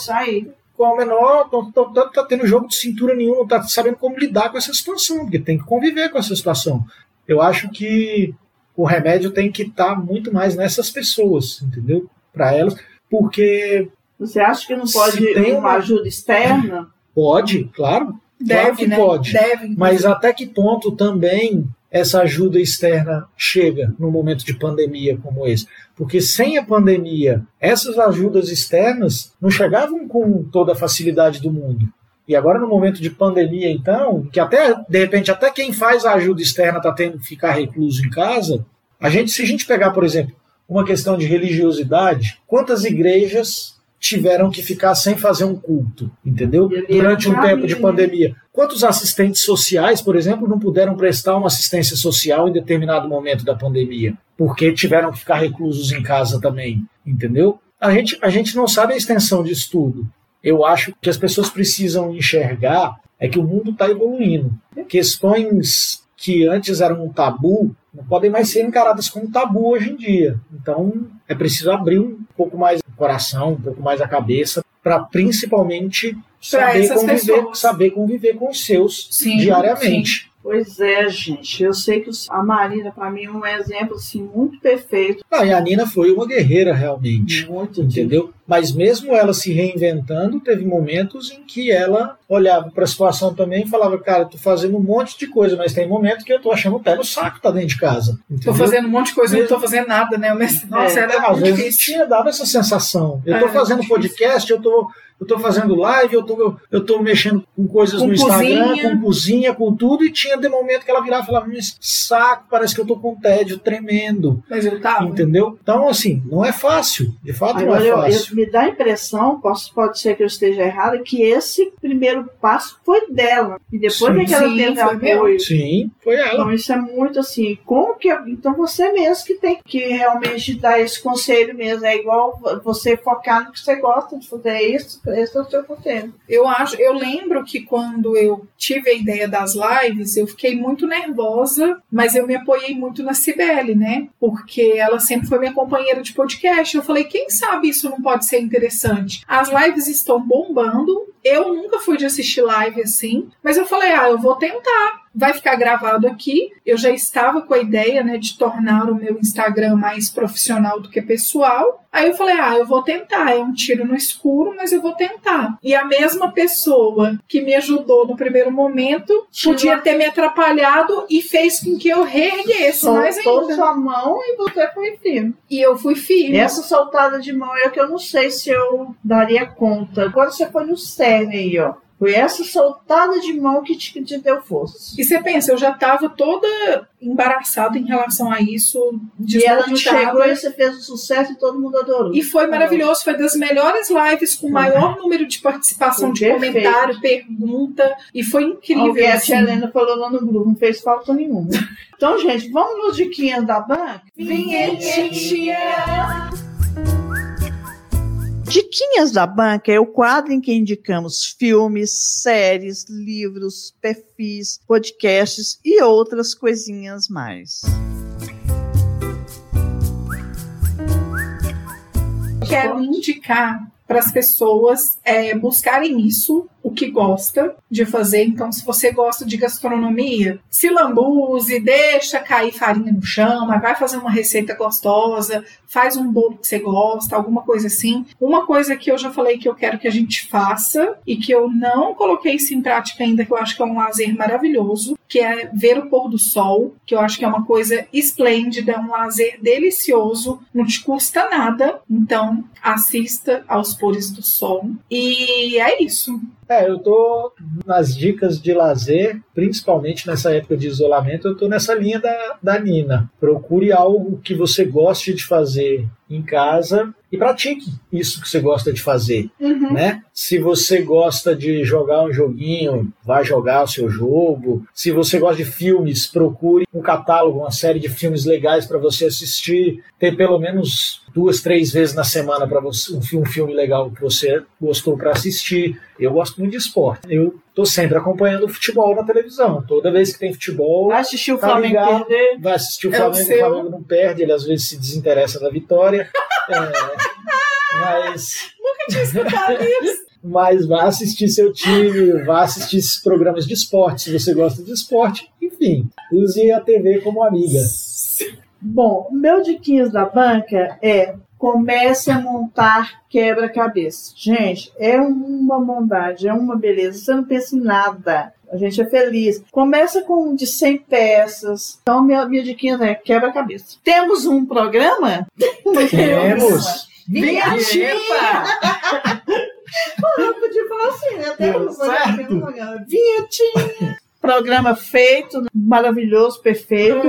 com a menor, não não tá tendo jogo de cintura nenhum, não tá sabendo como lidar com essa situação, porque tem que conviver com essa situação. Eu acho que o remédio tem que estar muito mais nessas pessoas, entendeu? Para elas, porque Você acha que não pode uma uma- ajuda externa? pode, claro, Deve, Claro que né? pode. Deve. Mas até que ponto também essa ajuda externa chega num momento de pandemia como esse? Porque sem a pandemia, essas ajudas externas não chegavam com toda a facilidade do mundo. E agora, no momento de pandemia, então, que até, de repente, até quem faz a ajuda externa está tendo que ficar recluso em casa, a gente, se a gente pegar, por exemplo, uma questão de religiosidade, quantas igrejas tiveram que ficar sem fazer um culto, entendeu? Durante um tempo de né? pandemia. Quantos assistentes sociais, por exemplo, não puderam prestar uma assistência social em determinado momento da pandemia? Porque tiveram que ficar reclusos em casa também, entendeu? A gente, a gente não sabe a extensão disso tudo. Eu acho que as pessoas precisam enxergar é que o mundo está evoluindo. Questões que antes eram um tabu não podem mais ser encaradas como tabu hoje em dia. Então é preciso abrir um pouco mais coração, um pouco mais a cabeça, para principalmente Pra saber conviver, pessoas. saber conviver com os seus Sim, diariamente. Pois é, gente. Eu sei que a Marina, para mim, é um exemplo assim, muito perfeito. Ah, e a Nina foi uma guerreira realmente. Muito de- Entendeu? Mas mesmo ela se reinventando, teve momentos em que ela olhava para a situação também e falava, cara, tô fazendo um monte de coisa, mas tem momento que eu tô achando o saco tá dentro de casa. Tô Entendeu? fazendo um monte de coisa e não Mesmo- tô fazendo nada, né? Mas, nossa, É, era Às vezes difícil. tinha dava essa sensação. Eu tô É, fazendo podcast, eu tô, eu tô fazendo live, eu tô, eu tô mexendo com coisas Com no Instagram, cozinha. com cozinha, com tudo, e tinha de momento que ela virava e falava, mas saco, parece que eu tô com tédio tremendo. Mas eu tava. Entendeu? Então, assim, não é fácil. De fato, não Agora, é eu, fácil. eu- me dá a impressão, posso, pode ser que eu esteja errada, que esse primeiro passo foi dela. E depois Sim. é que ela Sim, teve apoio. Sim, foi ela. Então isso é muito assim, como que então você mesmo que tem que realmente dar esse conselho mesmo, é igual você focar no que você gosta de fazer, é isso, esse é o seu conselho. Eu acho, eu lembro que quando eu tive a ideia das lives, eu fiquei muito nervosa, mas eu me apoiei muito na Cibele, né? Porque ela sempre foi minha companheira de podcast. Eu falei, quem sabe isso não pode ser interessante? As lives estão bombando. Eu nunca fui de assistir live assim, mas eu falei, ah, eu vou tentar. Vai ficar gravado aqui. Eu já estava com a ideia, né, de tornar o meu Instagram mais profissional do que pessoal. Aí eu falei, ah, eu vou tentar. É um tiro no escuro, mas eu vou tentar. E a mesma pessoa que me ajudou no primeiro momento podia ter me atrapalhado e fez com que eu reerguesse mais Soltou ainda. sua mão e você foi firme. E eu fui firme. Essa soltada de mão é que eu não sei se eu daria conta. Agora você foi no cerne aí, ó. Foi essa soltada de mão que te, te deu força. E você pensa, eu já estava toda embaraçada em relação a isso, E ela chegou e você fez o sucesso e todo mundo adorou. E foi maravilhoso, foi das melhores lives com maior número de participação Foi de perfeito. comentário, pergunta, e foi incrível. Alguém, a assim. tia Helena falou lá no grupo, não fez falta nenhuma. Então, gente, vamos nos diquinhas da banca? Diquinhas da Banca é o quadro em que indicamos filmes, séries, livros, perfis, podcasts e outras coisinhas mais. Quero indicar para as pessoas é, buscarem isso, o que gosta de fazer. Então, se você gosta de gastronomia, se lambuze, deixa cair farinha no chão, mas vai fazer uma receita gostosa, faz um bolo que você gosta, alguma coisa assim. Uma coisa que eu já falei que eu quero que a gente faça e que eu não coloquei isso em prática ainda, que eu acho que é um lazer maravilhoso, que é ver o pôr do sol, que eu acho que é uma coisa esplêndida, um lazer delicioso, não te custa nada. Então, assista aos pôres do sol. E é isso. É, eu tô nas dicas de lazer, principalmente nessa época de isolamento, eu tô nessa linha da, da Nina. Procure algo que você goste de fazer em casa e pratique isso que você gosta de fazer, né? Se você gosta de jogar um joguinho, vá jogar o seu jogo. Se você gosta de filmes, procure um catálogo, uma série de filmes legais para você assistir. Ter pelo menos duas, três vezes na semana para você um filme legal que você gostou para assistir. Eu gosto muito de esporte. Eu tô sempre acompanhando o futebol na televisão. Toda vez que tem futebol, Vai assistir o Tá Flamengo ligado. perder. vai assistir o É Flamengo. o. Flamengo não perde, ele às vezes se desinteressa da vitória. É, mas Nunca tinha escutado isso. mas vá assistir seu time, vá assistir esses programas de esporte, se você gosta de esporte. Enfim, use a TV como amiga. Bom, o meu diquinhas da banca é comece a montar quebra-cabeça. Gente, é uma bondade, é uma beleza. Você não pensa em nada. A gente é feliz. Começa com um de 100 peças. Então, minha, minha diquinha é quebra-cabeça. Temos um programa? Temos. Vinhetinha! Eu podia falar assim, né? Temos um programa. Vinhetinha! Programa feito, maravilhoso, perfeito.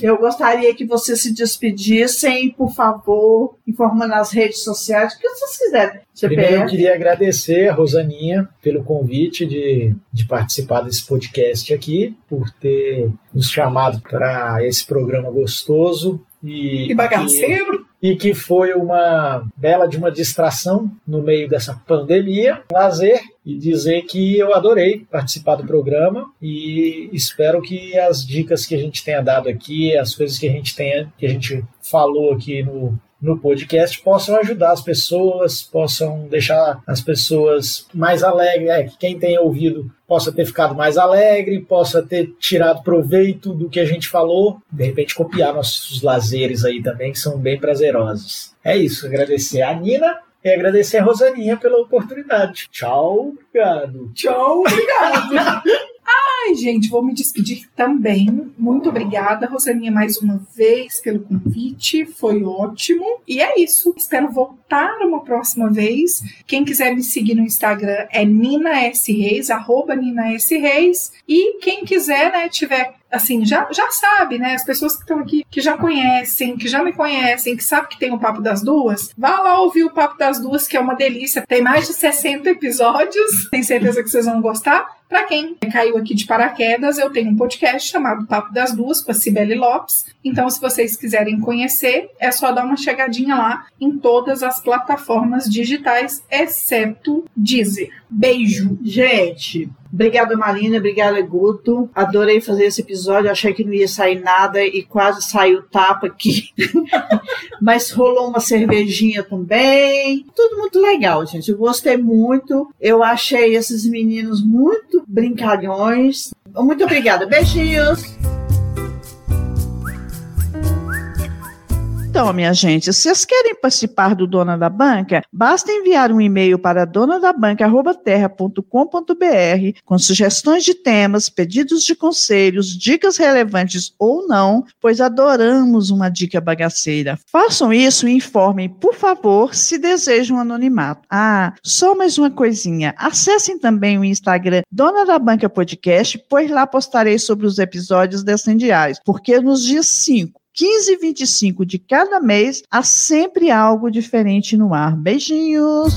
Eu gostaria que vocês se despedissem, por favor, informando nas redes sociais, o que vocês quiserem. Primeiro, eu queria agradecer a Rosaninha pelo convite de, de participar desse podcast aqui, por ter nos chamado para esse programa gostoso. E, E bagaceiro. E que foi uma bela de uma distração no meio dessa pandemia, lazer, e dizer que eu adorei participar do programa e espero que as dicas que a gente tenha dado aqui, as coisas que a gente tenha, que a gente falou aqui no, no podcast possam ajudar as pessoas, possam deixar as pessoas mais alegres, é, que quem tenha ouvido possa ter ficado mais alegre, possa ter tirado proveito do que a gente falou, de repente copiar nossos lazeres aí também, que são bem prazerosos. É isso, agradecer a Nina e agradecer a Rosaninha pela oportunidade. Tchau, obrigado. Tchau, obrigado. Ai, gente, vou me despedir também. Muito obrigada, Rosaninha, mais uma vez pelo convite. Foi ótimo. E é isso. Espero voltar uma próxima vez. Quem quiser me seguir no Instagram é Nina S. Reis, arroba Nina S. Reis. E quem quiser, né, tiver assim, já, já sabe, né? As pessoas que estão aqui, que já conhecem, que já me conhecem, que sabem que tem o Papo das Duas, vá lá ouvir o Papo das Duas, que é uma delícia. Tem mais de 60 episódios. Tenho certeza que vocês vão gostar. Para quem caiu aqui de paraquedas, eu tenho um podcast chamado Papo das Duas com a Cibele Lopes. Então, se vocês quiserem conhecer, é só dar uma chegadinha lá em todas as plataformas digitais, exceto Deezer. Beijo! Gente, obrigada Marina, obrigada Guto. Adorei fazer esse episódio, achei que não ia sair nada e quase saiu tapa aqui. Mas rolou uma cervejinha também. Tudo muito legal, gente. Eu gostei muito. Eu achei esses meninos muito brincalhões. Muito obrigada. Beijinhos. Então, minha gente, se vocês querem participar do Dona da Banca, basta enviar um e-mail para donadabanca.terra.com.br com sugestões de temas, pedidos de conselhos, dicas relevantes ou não, pois adoramos uma dica bagaceira. Façam isso e informem, por favor, se desejam anonimato. Ah, só mais uma coisinha. Acessem também o Instagram Dona da Banca Podcast, pois lá postarei sobre os episódios descendiais, porque nos dias 5, 15 e 25 de cada mês, há sempre algo diferente no ar. Beijinhos!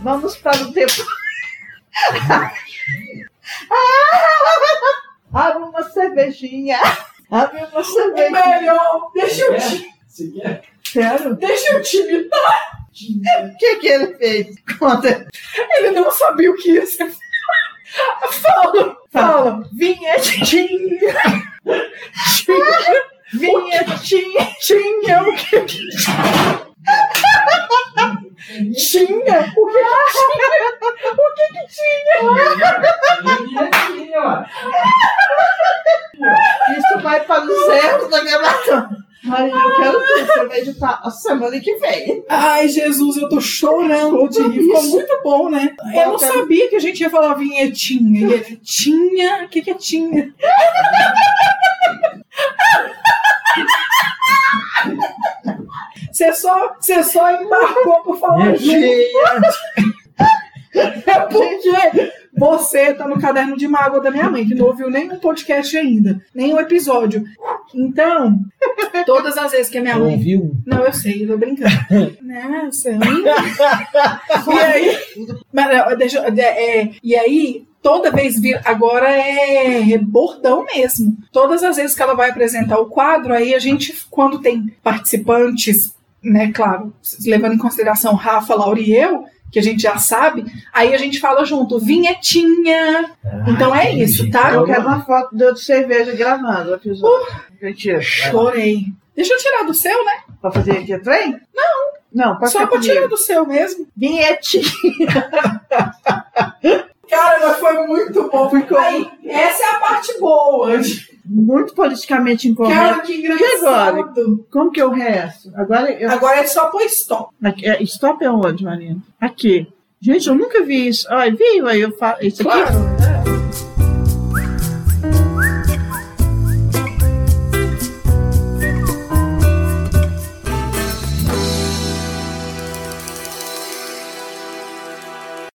Vamos para o tempo. Abre uma cervejinha. Abre uma cervejinha. Melhor, deixa eu te, Quero. deixa eu te imitar. O que, que ele fez? Conta. Ele não sabia o que ia ser. Fala, fala. Vinhetinha. Vinhetinha. Tinha o que? Tinha? O que que tinha? O que que tinha? Isso vai para o zero da gravação. Maria, eu quero que você vai editar a semana que vem. Ai, Jesus, eu tô chorando de rir. Ficou muito bom, né? Eu não sabia que a gente ia falar vinhetinha. E ele, tinha? O que que é tinha? Você só, você só embarcou por falar junto. É porque você tá no caderno de mágoa da minha mãe, que não ouviu nenhum podcast ainda, nenhum episódio. Então, todas as vezes que a minha Não mãe. ouviu? Não, eu sei, eu tô brincando. Nossa, e aí. Mas, não, deixa, eu- é, e aí, toda vez vir. Agora é bordão mesmo. Todas as vezes que ela vai apresentar o quadro, aí a gente, quando tem participantes, né, claro, levando em consideração Rafa, Laura e eu. Que a gente já sabe, aí a gente fala junto, vinhetinha. Então é isso, tá? Eu quero uma foto de cerveja gravando o episódio. Mentira. Chorei. Deixa eu tirar do seu, né? Pra fazer aqui trem? Não. Não, pode Só pra tirar comigo. do seu mesmo. Vinhetinha. Cara, mas foi muito bom. Ficou... Aí, essa é a parte boa. Muito politicamente incorreto. Cara, que engraçado. E agora? Como que é o resto? Agora, eu... agora é só pôr stop. Aqui, é, stop é onde, Marina? Aqui. Gente, eu nunca vi isso. Ai, viu? Aí eu falo. Isso aqui? Claro. Né?